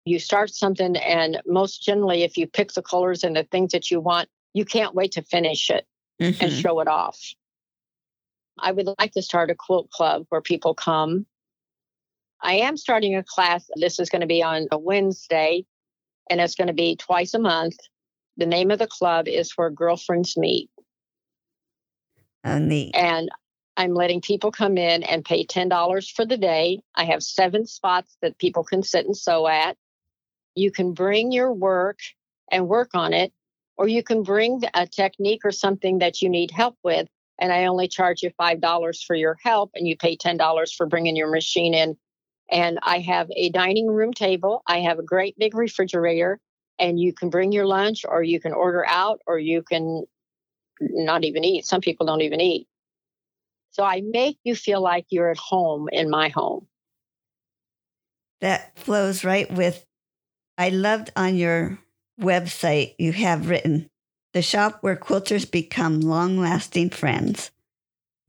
You start something, and most generally, if you pick the colors and the things that you want, you can't wait to finish it mm-hmm. and show it off. I would like to start a quilt club where people come. I am starting a class. This is going to be on a Wednesday, and it's going to be twice a month. The name of the club is where girlfriends meet.
Oh, neat.
And I'm letting people come in and pay $10 for the day. I have seven spots that people can sit and sew at. You can bring your work and work on it, or you can bring a technique or something that you need help with. And I only charge you $5 for your help, and you pay $10 for bringing your machine in. And I have a dining room table. I have a great big refrigerator, and you can bring your lunch, or you can order out, or you can not even eat. Some people don't even eat. So I make you feel like you're at home in my home.
That flows right with, I loved on your website, you have written the shop where quilters become long lasting friends.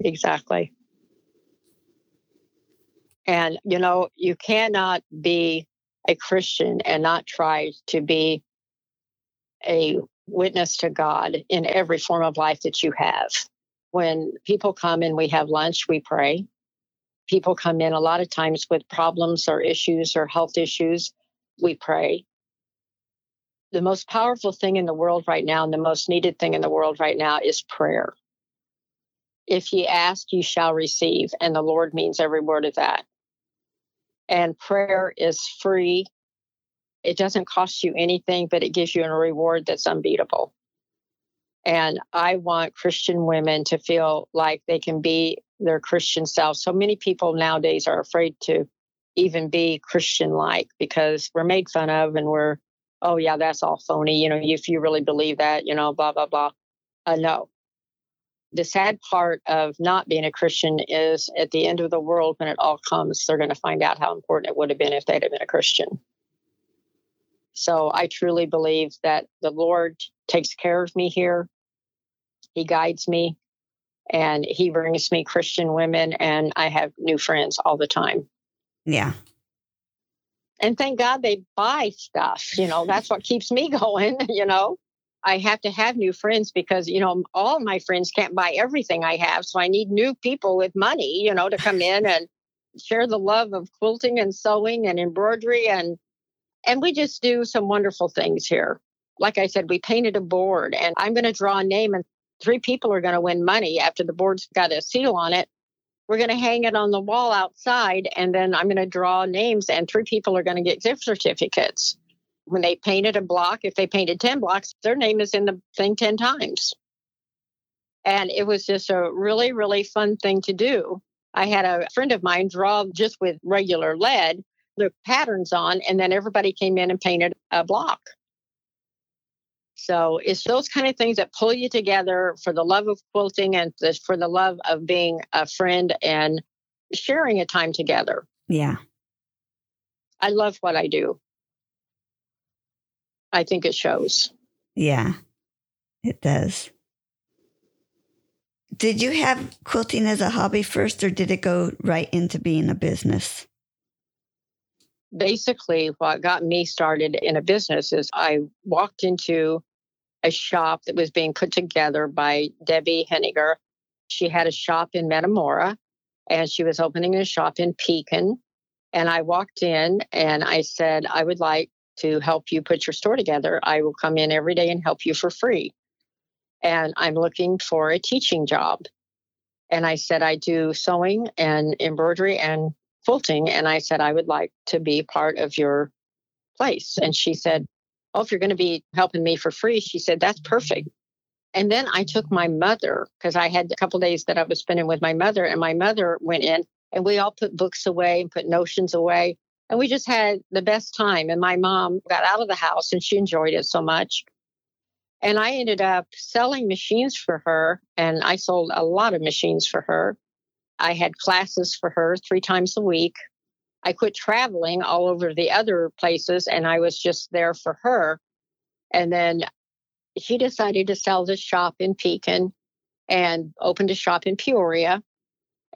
Exactly. And, you know, you cannot be a Christian and not try to be a witness to God in every form of life that you have. When people come and we have lunch, we pray. People come in a lot of times with problems or issues or health issues, we pray. The most powerful thing in the world right now and the most needed thing in the world right now is prayer. If ye ask, you shall receive. And the Lord means every word of that. And prayer is free it doesn't cost you anything, but it gives you a reward that's unbeatable. And I want Christian women to feel like they can be their Christian selves. So many people nowadays are afraid to even be Christian like because we're made fun of and we're, oh, yeah, that's all phony. You know, if you really believe that, you know, blah, blah, blah. Uh, no. The sad part of not being a Christian is at the end of the world, when it all comes, they're going to find out how important it would have been if they'd have been a Christian. So I truly believe that the Lord takes care of me here. He guides me and he brings me Christian women, and I have new friends all the time.
Yeah.
And thank God they buy stuff. You know, that's what keeps me *laughs* going. You know, I have to have new friends because, you know, all my friends can't buy everything I have. So I need new people with money, you know, to come *laughs* in and share the love of quilting and sewing and embroidery and and we just do some wonderful things here. Like I said, we painted a board and I'm going to draw a name and three people are going to win money after the board's got a seal on it. We're going to hang it on the wall outside and then I'm going to draw names and three people are going to get gift certificates. When they painted a block, if they painted 10 blocks, their name is in the thing 10 times. And it was just a really, really fun thing to do. I had a friend of mine draw just with regular lead the patterns on, and then everybody came in and painted a block. So it's those kind of things that pull you together for the love of quilting and for the love of being a friend and sharing a time together.
Yeah.
I love what I do. I think it shows.
Yeah, it does. Did you have quilting as a hobby first, or did it go right into being a business?
basically what got me started in a business is I walked into a shop that was being put together by Debbie Henniger. She had a shop in Metamora and she was opening a shop in Pekin. And I walked in and I said, I would like to help you put your store together. I will come in every day and help you for free. And I'm looking for a teaching job. And I said, I do sewing and embroidery and quilting. And I said, I would like to be part of your place. And she said, Oh, if you're going to be helping me for free, she said, That's perfect. And then I took my mother because I had a couple days that I was spending with my mother, and my mother went in and we all put books away and put notions away. And we just had the best time. And my mom got out of the house and she enjoyed it so much. And I ended up selling machines for her, and I sold a lot of machines for her. I had classes for her three times a week. I quit traveling all over the other places and I was just there for her. And then she decided to sell this shop in Pekin and opened a shop in Peoria.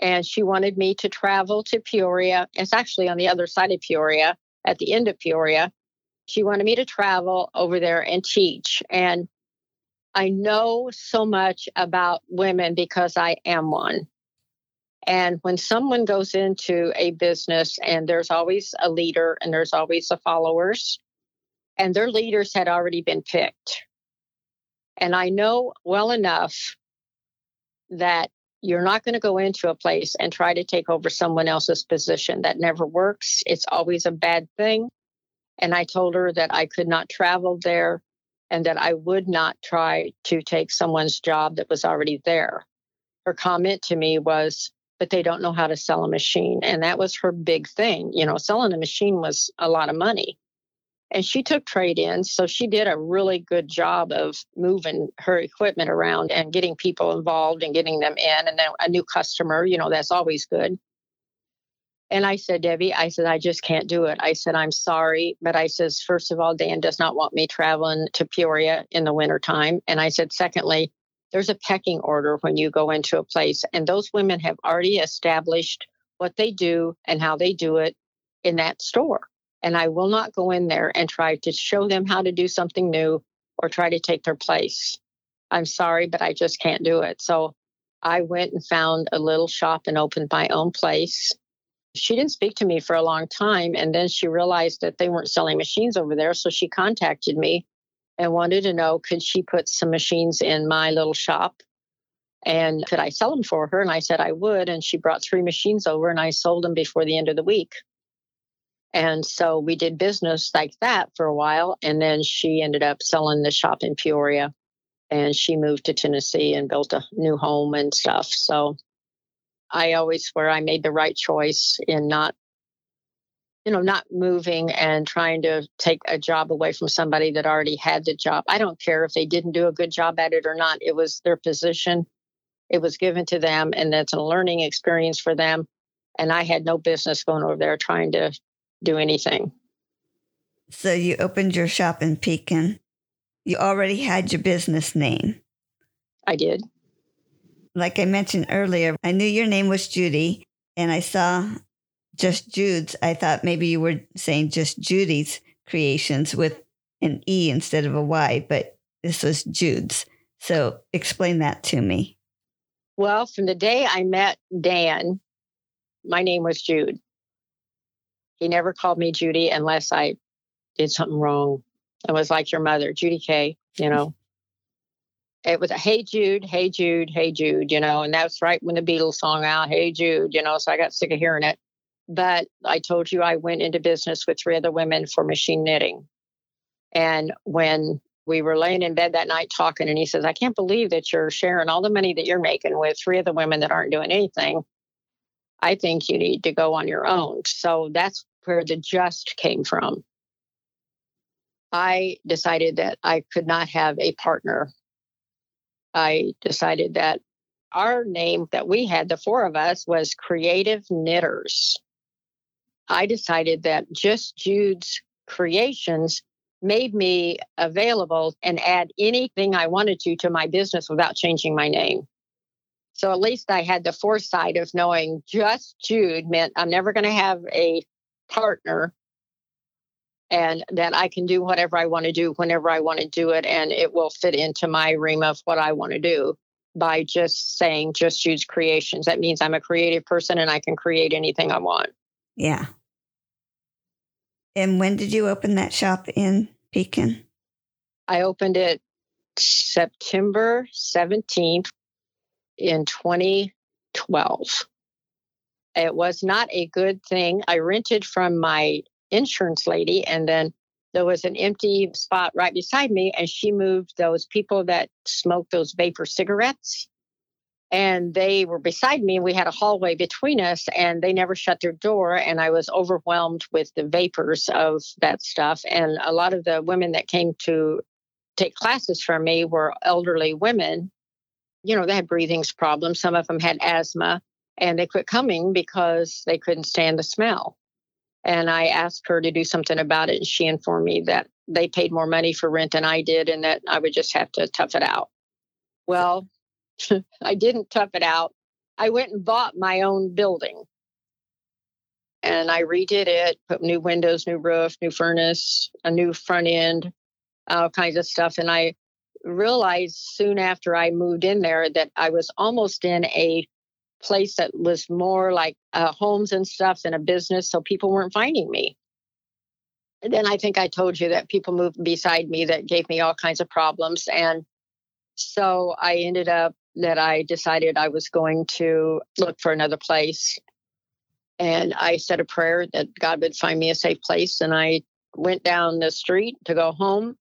And she wanted me to travel to Peoria. It's actually on the other side of Peoria, at the end of Peoria, She wanted me to travel over there and teach. And I know so much about women because I am one. And when someone goes into a business and there's always a leader and there's always the followers, and their leaders had already been picked. And I know well enough that you're not going to go into a place and try to take over someone else's position. That never works. It's always a bad thing. And I told her that I could not travel there and that I would not try to take someone's job that was already there. Her comment to me was, but they don't know how to sell a machine. And that was her big thing. You know, selling a machine was a lot of money. And she took trade ins. So she did a really good job of moving her equipment around and getting people involved and getting them in. And then a new customer, you know, that's always good. And I said, Debbie, I said, I just can't do it. I said, I'm sorry. But I says, first of all, Dan does not want me traveling to Peoria in the wintertime. And I said, secondly, there's a pecking order when you go into a place. And those women have already established what they do and how they do it in that store. And I will not go in there and try to show them how to do something new or try to take their place. I'm sorry, but I just can't do it. So I went and found a little shop and opened my own place she didn't speak to me for a long time. And then she realized that they weren't selling machines over there. So she contacted me and wanted to know could she put some machines in my little shop and could I sell them for her? And I said I would. And she brought three machines over and I sold them before the end of the week. And so we did business like that for a while. And then she ended up selling the shop in Peoria and she moved to Tennessee and built a new home and stuff. So I always swear I made the right choice in not, you know, not moving and trying to take a job away from somebody that already had the job. I don't care if they didn't do a good job at it or not. It was their position. It was given to them, and that's a learning experience for them. And I had no business going over there trying to do anything.
So you opened your shop in Pekin. You already had your business name.
I did
like I mentioned earlier, I knew your name was Judy and I saw just Jude's. I thought maybe you were saying just Judy's creations with an E instead of a Y, but this was Jude's. So explain that to me.
Well, from the day I met Dan, my name was Jude. He never called me Judy unless I did something wrong. I was like your mother, Judy K, you know it was a hey Jude, hey Jude, hey Jude, you know, and that's right when the Beatles song out, hey Jude, you know, so I got sick of hearing it. But I told you I went into business with three other women for machine knitting. And when we were laying in bed that night talking, and he says, I can't believe that you're sharing all the money that you're making with three of the women that aren't doing anything. I think you need to go on your own. So that's where the just came from. I decided that I could not have a partner I decided that our name that we had, the four of us, was Creative Knitters. I decided that just Jude's creations made me available and add anything I wanted to to my business without changing my name. So at least I had the foresight of knowing just Jude meant I'm never going to have a partner and that I can do whatever I want to do whenever I want to do it, and it will fit into my realm of what I want to do by just saying just Jude's creations. That means I'm a creative person and I can create anything I want.
Yeah. And when did you open that shop in Pekin?
I opened it September 17th in 2012. It was not a good thing. I rented from my insurance lady. And then there was an empty spot right beside me, and she moved those people that smoke those vapor cigarettes. And they were beside me, and we had a hallway between us, and they never shut their door. And I was overwhelmed with the vapors of that stuff. And a lot of the women that came to take classes from me were elderly women. You know, they had breathing problems. Some of them had asthma, and they quit coming because they couldn't stand the smell. And I asked her to do something about it. And she informed me that they paid more money for rent than I did and that I would just have to tough it out. Well, *laughs* I didn't tough it out. I went and bought my own building. and I redid it, put new windows, new roof, new furnace, a new front end, all kinds of stuff. And I realized soon after I moved in there that I was almost in a place that was more like uh, homes and stuff than a business. So people weren't finding me. And then I think I told you that people moved beside me that gave me all kinds of problems. And so I ended up that I decided I was going to look for another place. And I said a prayer that God would find me a safe place. And I went down the street to go home.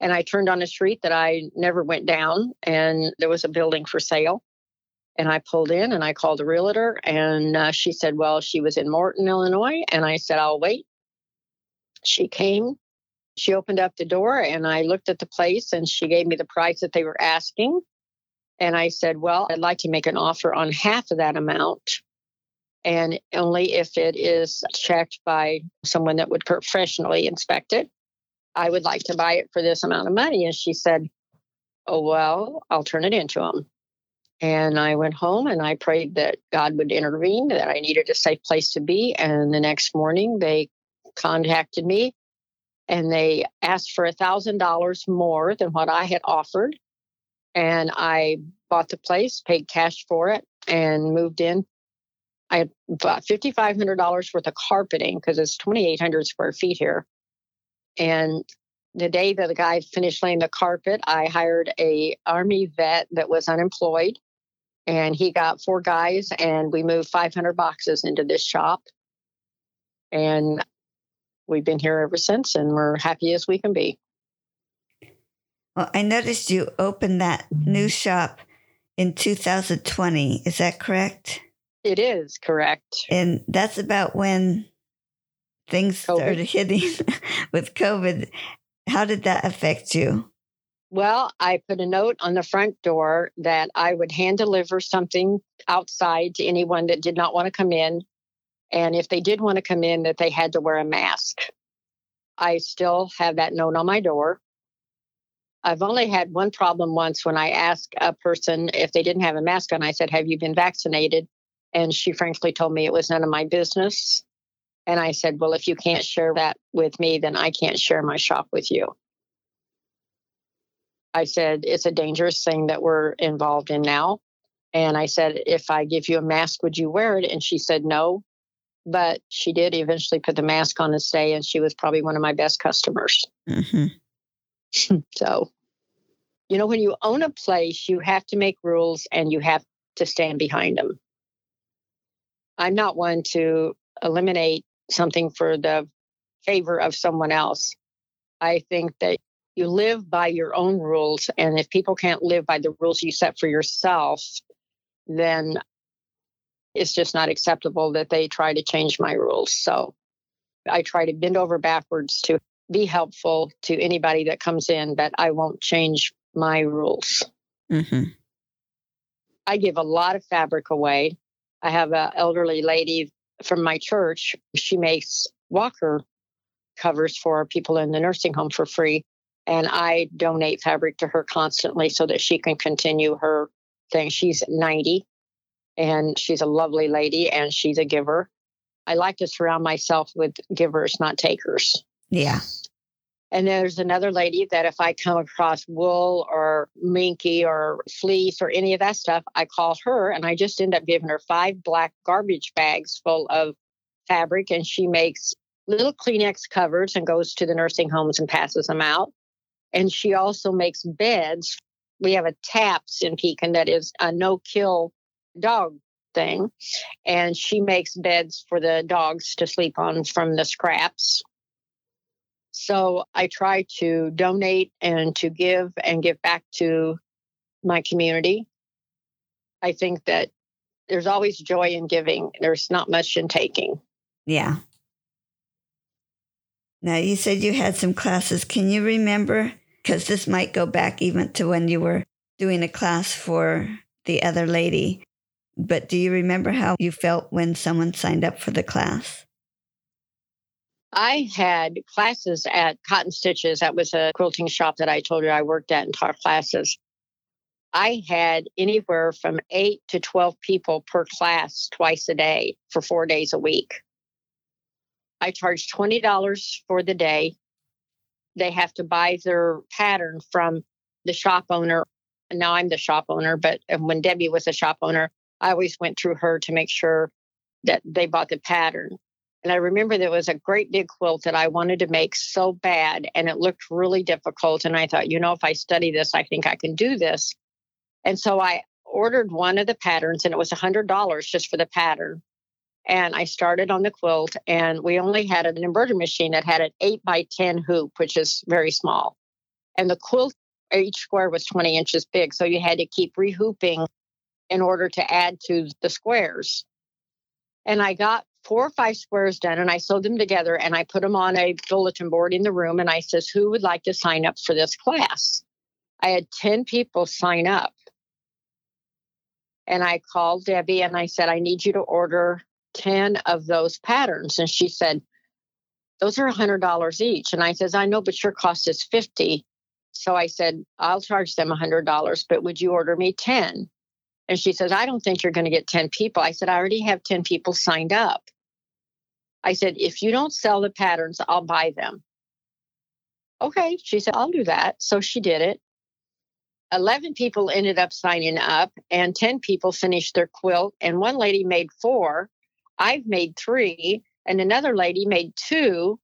And I turned on a street that I never went down. And there was a building for sale. And I pulled in and I called a realtor. And uh, she said, Well, she was in Morton, Illinois. And I said, I'll wait. She came. She opened up the door and I looked at the place and she gave me the price that they were asking. And I said, Well, I'd like to make an offer on half of that amount. And only if it is checked by someone that would professionally inspect it. I would like to buy it for this amount of money. And she said, Oh, well, I'll turn it into them. And I went home and I prayed that God would intervene, that I needed a safe place to be. And the next morning they contacted me and they asked for a thousand dollars more than what I had offered and I bought the place, paid cash for it, and moved in. I had bought $5,500 worth of carpeting because it's 2,800 square feet here. And the day that the guy finished laying the carpet, I hired a army vet that was unemployed, and he got four guys, and we moved 500 boxes into this shop. And we've been here ever since, and we're happy as we can be.
Well, I noticed you opened that new shop in 2020. Is that correct?
It is correct.
And that's about when things oh, COVID. started *laughs* hitting with COVID. How did that affect you?
Well, I put a note on the front door that I would hand deliver something outside to anyone that did not want to come in. And if they did want to come in, that they had to wear a mask. I still have that note on my door. I've only had one problem once when I asked a person if they didn't have a mask on. I said, Have you been vaccinated? And she frankly told me it was none of my business. And I said, Well, if you can't share that with me, then I can't share my shop with you. I said, It's a dangerous thing that we're involved in now. And I said, If I give you a mask, would you wear it? And she said, No. But she did eventually put the mask on and stay, and she was probably one of my best customers. Mm-hmm. *laughs* so, you know, when you own a place, you have to make rules and you have to stand behind them. I'm not one to eliminate something for the favor of someone else. I think that you live by your own rules. And if people can't live by the rules you set for yourself, then it's just not acceptable that they try to change my rules. So I try to bend over backwards to be helpful to anybody that comes in, but I won't change my rules. Mm-hmm. I give a lot of fabric away. I have an elderly lady from my church. She makes walker covers for people in the nursing home for free. And I donate fabric to her constantly so that she can continue her thing. She's 90 and she's a lovely lady and she's a giver. I like to surround myself with givers, not takers.
Yeah.
And there's another lady that if I come across wool or minky or fleece or any of that stuff, I call her and I just end up giving her five black garbage bags full of fabric and she makes little Kleenex covers and goes to the nursing homes and passes them out. And she also makes beds. We have a TAPS in Pekin that is a no kill dog thing. And she makes beds for the dogs to sleep on from the scraps. So I try to donate and to give and give back to my community. I think that there's always joy in giving, there's not much in taking.
Yeah. Now, you said you had some classes. Can you remember? Because this might go back even to when you were doing a class for the other lady. But do you remember how you felt when someone signed up for the class?
I had classes at Cotton Stitches. That was a quilting shop that I told you I worked at and taught classes. I had anywhere from eight to 12 people per class twice a day for four days a week. I charged $20 for the day. They have to buy their pattern from the shop owner. Now I'm the shop owner, but when Debbie was a shop owner, I always went through her to make sure that they bought the pattern. And I remember there was a great big quilt that I wanted to make so bad, and it looked really difficult. And I thought, you know, if I study this, I think I can do this. And so I ordered one of the patterns, and it was $100 just for the pattern. And I started on the quilt, and we only had an embroidery machine that had an 8 by 10 hoop, which is very small. And the quilt, each square was 20 inches big. So you had to keep rehooping in order to add to the squares. And I got four or five squares done and I sewed them together and I put them on a bulletin board in the room and I says, who would like to sign up for this class? I had 10 people sign up. And I called Debbie and I said, I need you to order 10 of those patterns. And she said, those are $100 each. And I says, I know, but your cost is 50. So I said, I'll charge them $100, but would you order me 10? And she says, I don't think you're going to get 10 people. I said, I already have 10 people signed up. I said, if you don't sell the patterns, I'll buy them. Okay. She said, I'll do that. So she did it. 11 people ended up signing up, and 10 people finished their quilt. And one lady made four. I've made three, and another lady made two.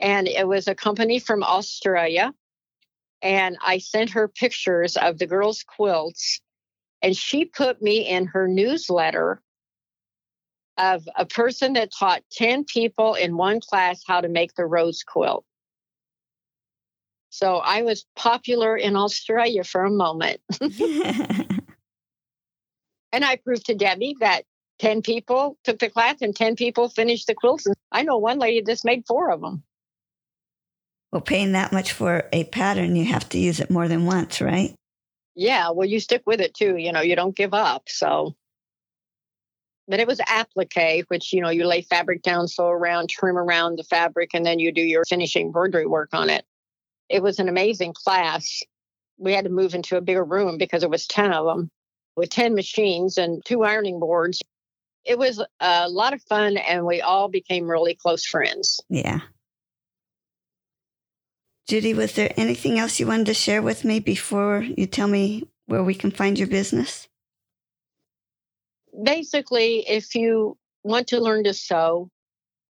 And it was a company from Australia. And I sent her pictures of the girls' quilts and she put me in her newsletter of a person that taught 10 people in one class how to make the rose quilt. So I was popular in Australia for a moment. *laughs* and I proved to Debbie that 10 people took the class and 10 people finished the quilts. And I know one lady just made four of them.
Well, paying that much for a pattern, you have to use it more than once, right?
yeah, well, you stick with it too. You know, you don't give up. So, but it was applique, which, you know, you lay fabric down, sew around, trim around the fabric, and then you do your finishing embroidery work on it. It was an amazing class. We had to move into a bigger room because it was 10 of them with 10 machines and two ironing boards. It was a lot of fun, and we all became really close friends.
Yeah. Judy, was there anything else you wanted to share with me before you tell me where we can find your business?
Basically, if you want to learn to sew,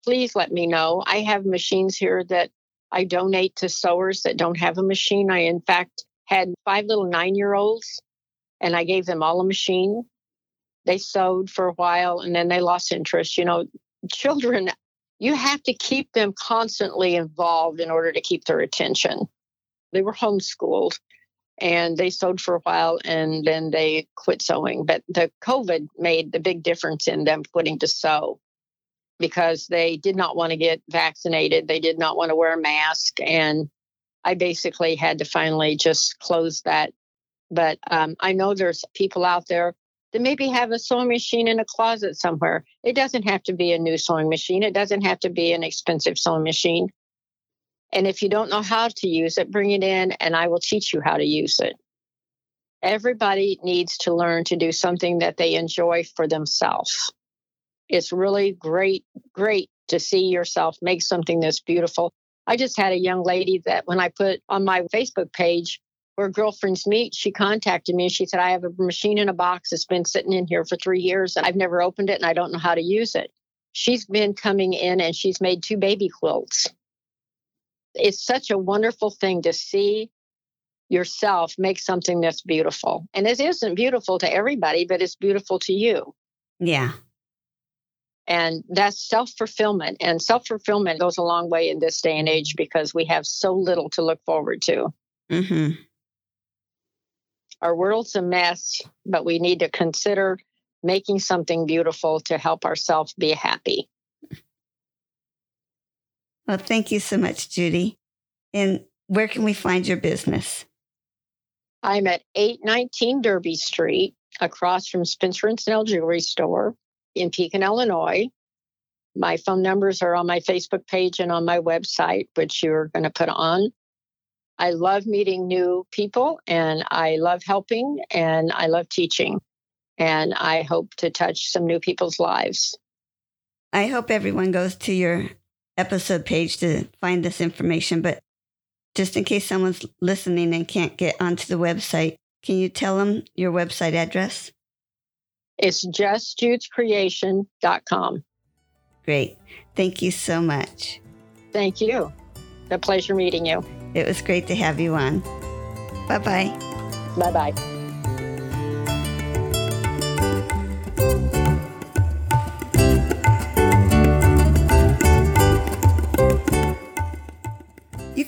please let me know. I have machines here that I donate to sewers that don't have a machine. I, in fact, had five little nine year olds and I gave them all a machine. They sewed for a while and then they lost interest. You know, children you have to keep them constantly involved in order to keep their attention. They were homeschooled and they sewed for a while and then they quit sewing. But the COVID made the big difference in them quitting to sew because they did not want to get vaccinated. They did not want to wear a mask. And I basically had to finally just close that. But um, I know there's people out there that maybe have a sewing machine in a closet somewhere. It doesn't have to be a new sewing machine, it doesn't have to be an expensive sewing machine. And if you don't know how to use it, bring it in and I will teach you how to use it. Everybody needs to learn to do something that they enjoy for themselves. It's really great, great to see yourself make something that's beautiful. I just had a young lady that when I put on my Facebook page, where girlfriends meet, she contacted me and she said, I have a machine in a box that's been sitting in here for three years and I've never opened it and I don't know how to use it. She's been coming in and she's made two baby quilts. It's such a wonderful thing to see yourself make something that's beautiful. And it isn't beautiful to everybody, but it's beautiful to you.
Yeah.
And that's self fulfillment. And self fulfillment goes a long way in this day and age because we have so little to look forward to. Mm-hmm. Our world's a mess, but we need to consider making something beautiful to help ourselves be happy.
Well, thank you so much, Judy. And where can we find your business?
I'm at 819 Derby Street, across from Spencer and Snell Jewelry Store in Pekin, Illinois. My phone numbers are on my Facebook page and on my website, which you're going to put on. I love meeting new people and I love helping and I love teaching. And I hope to touch some new people's lives.
I hope everyone goes to your episode page to find this information, but just in case someone's listening and can't get onto the website, can you tell them your website address?
It's justjudescreation.com.
Great. Thank you so much.
Thank you. A pleasure meeting you.
It was great to have you on. Bye bye.
Bye bye.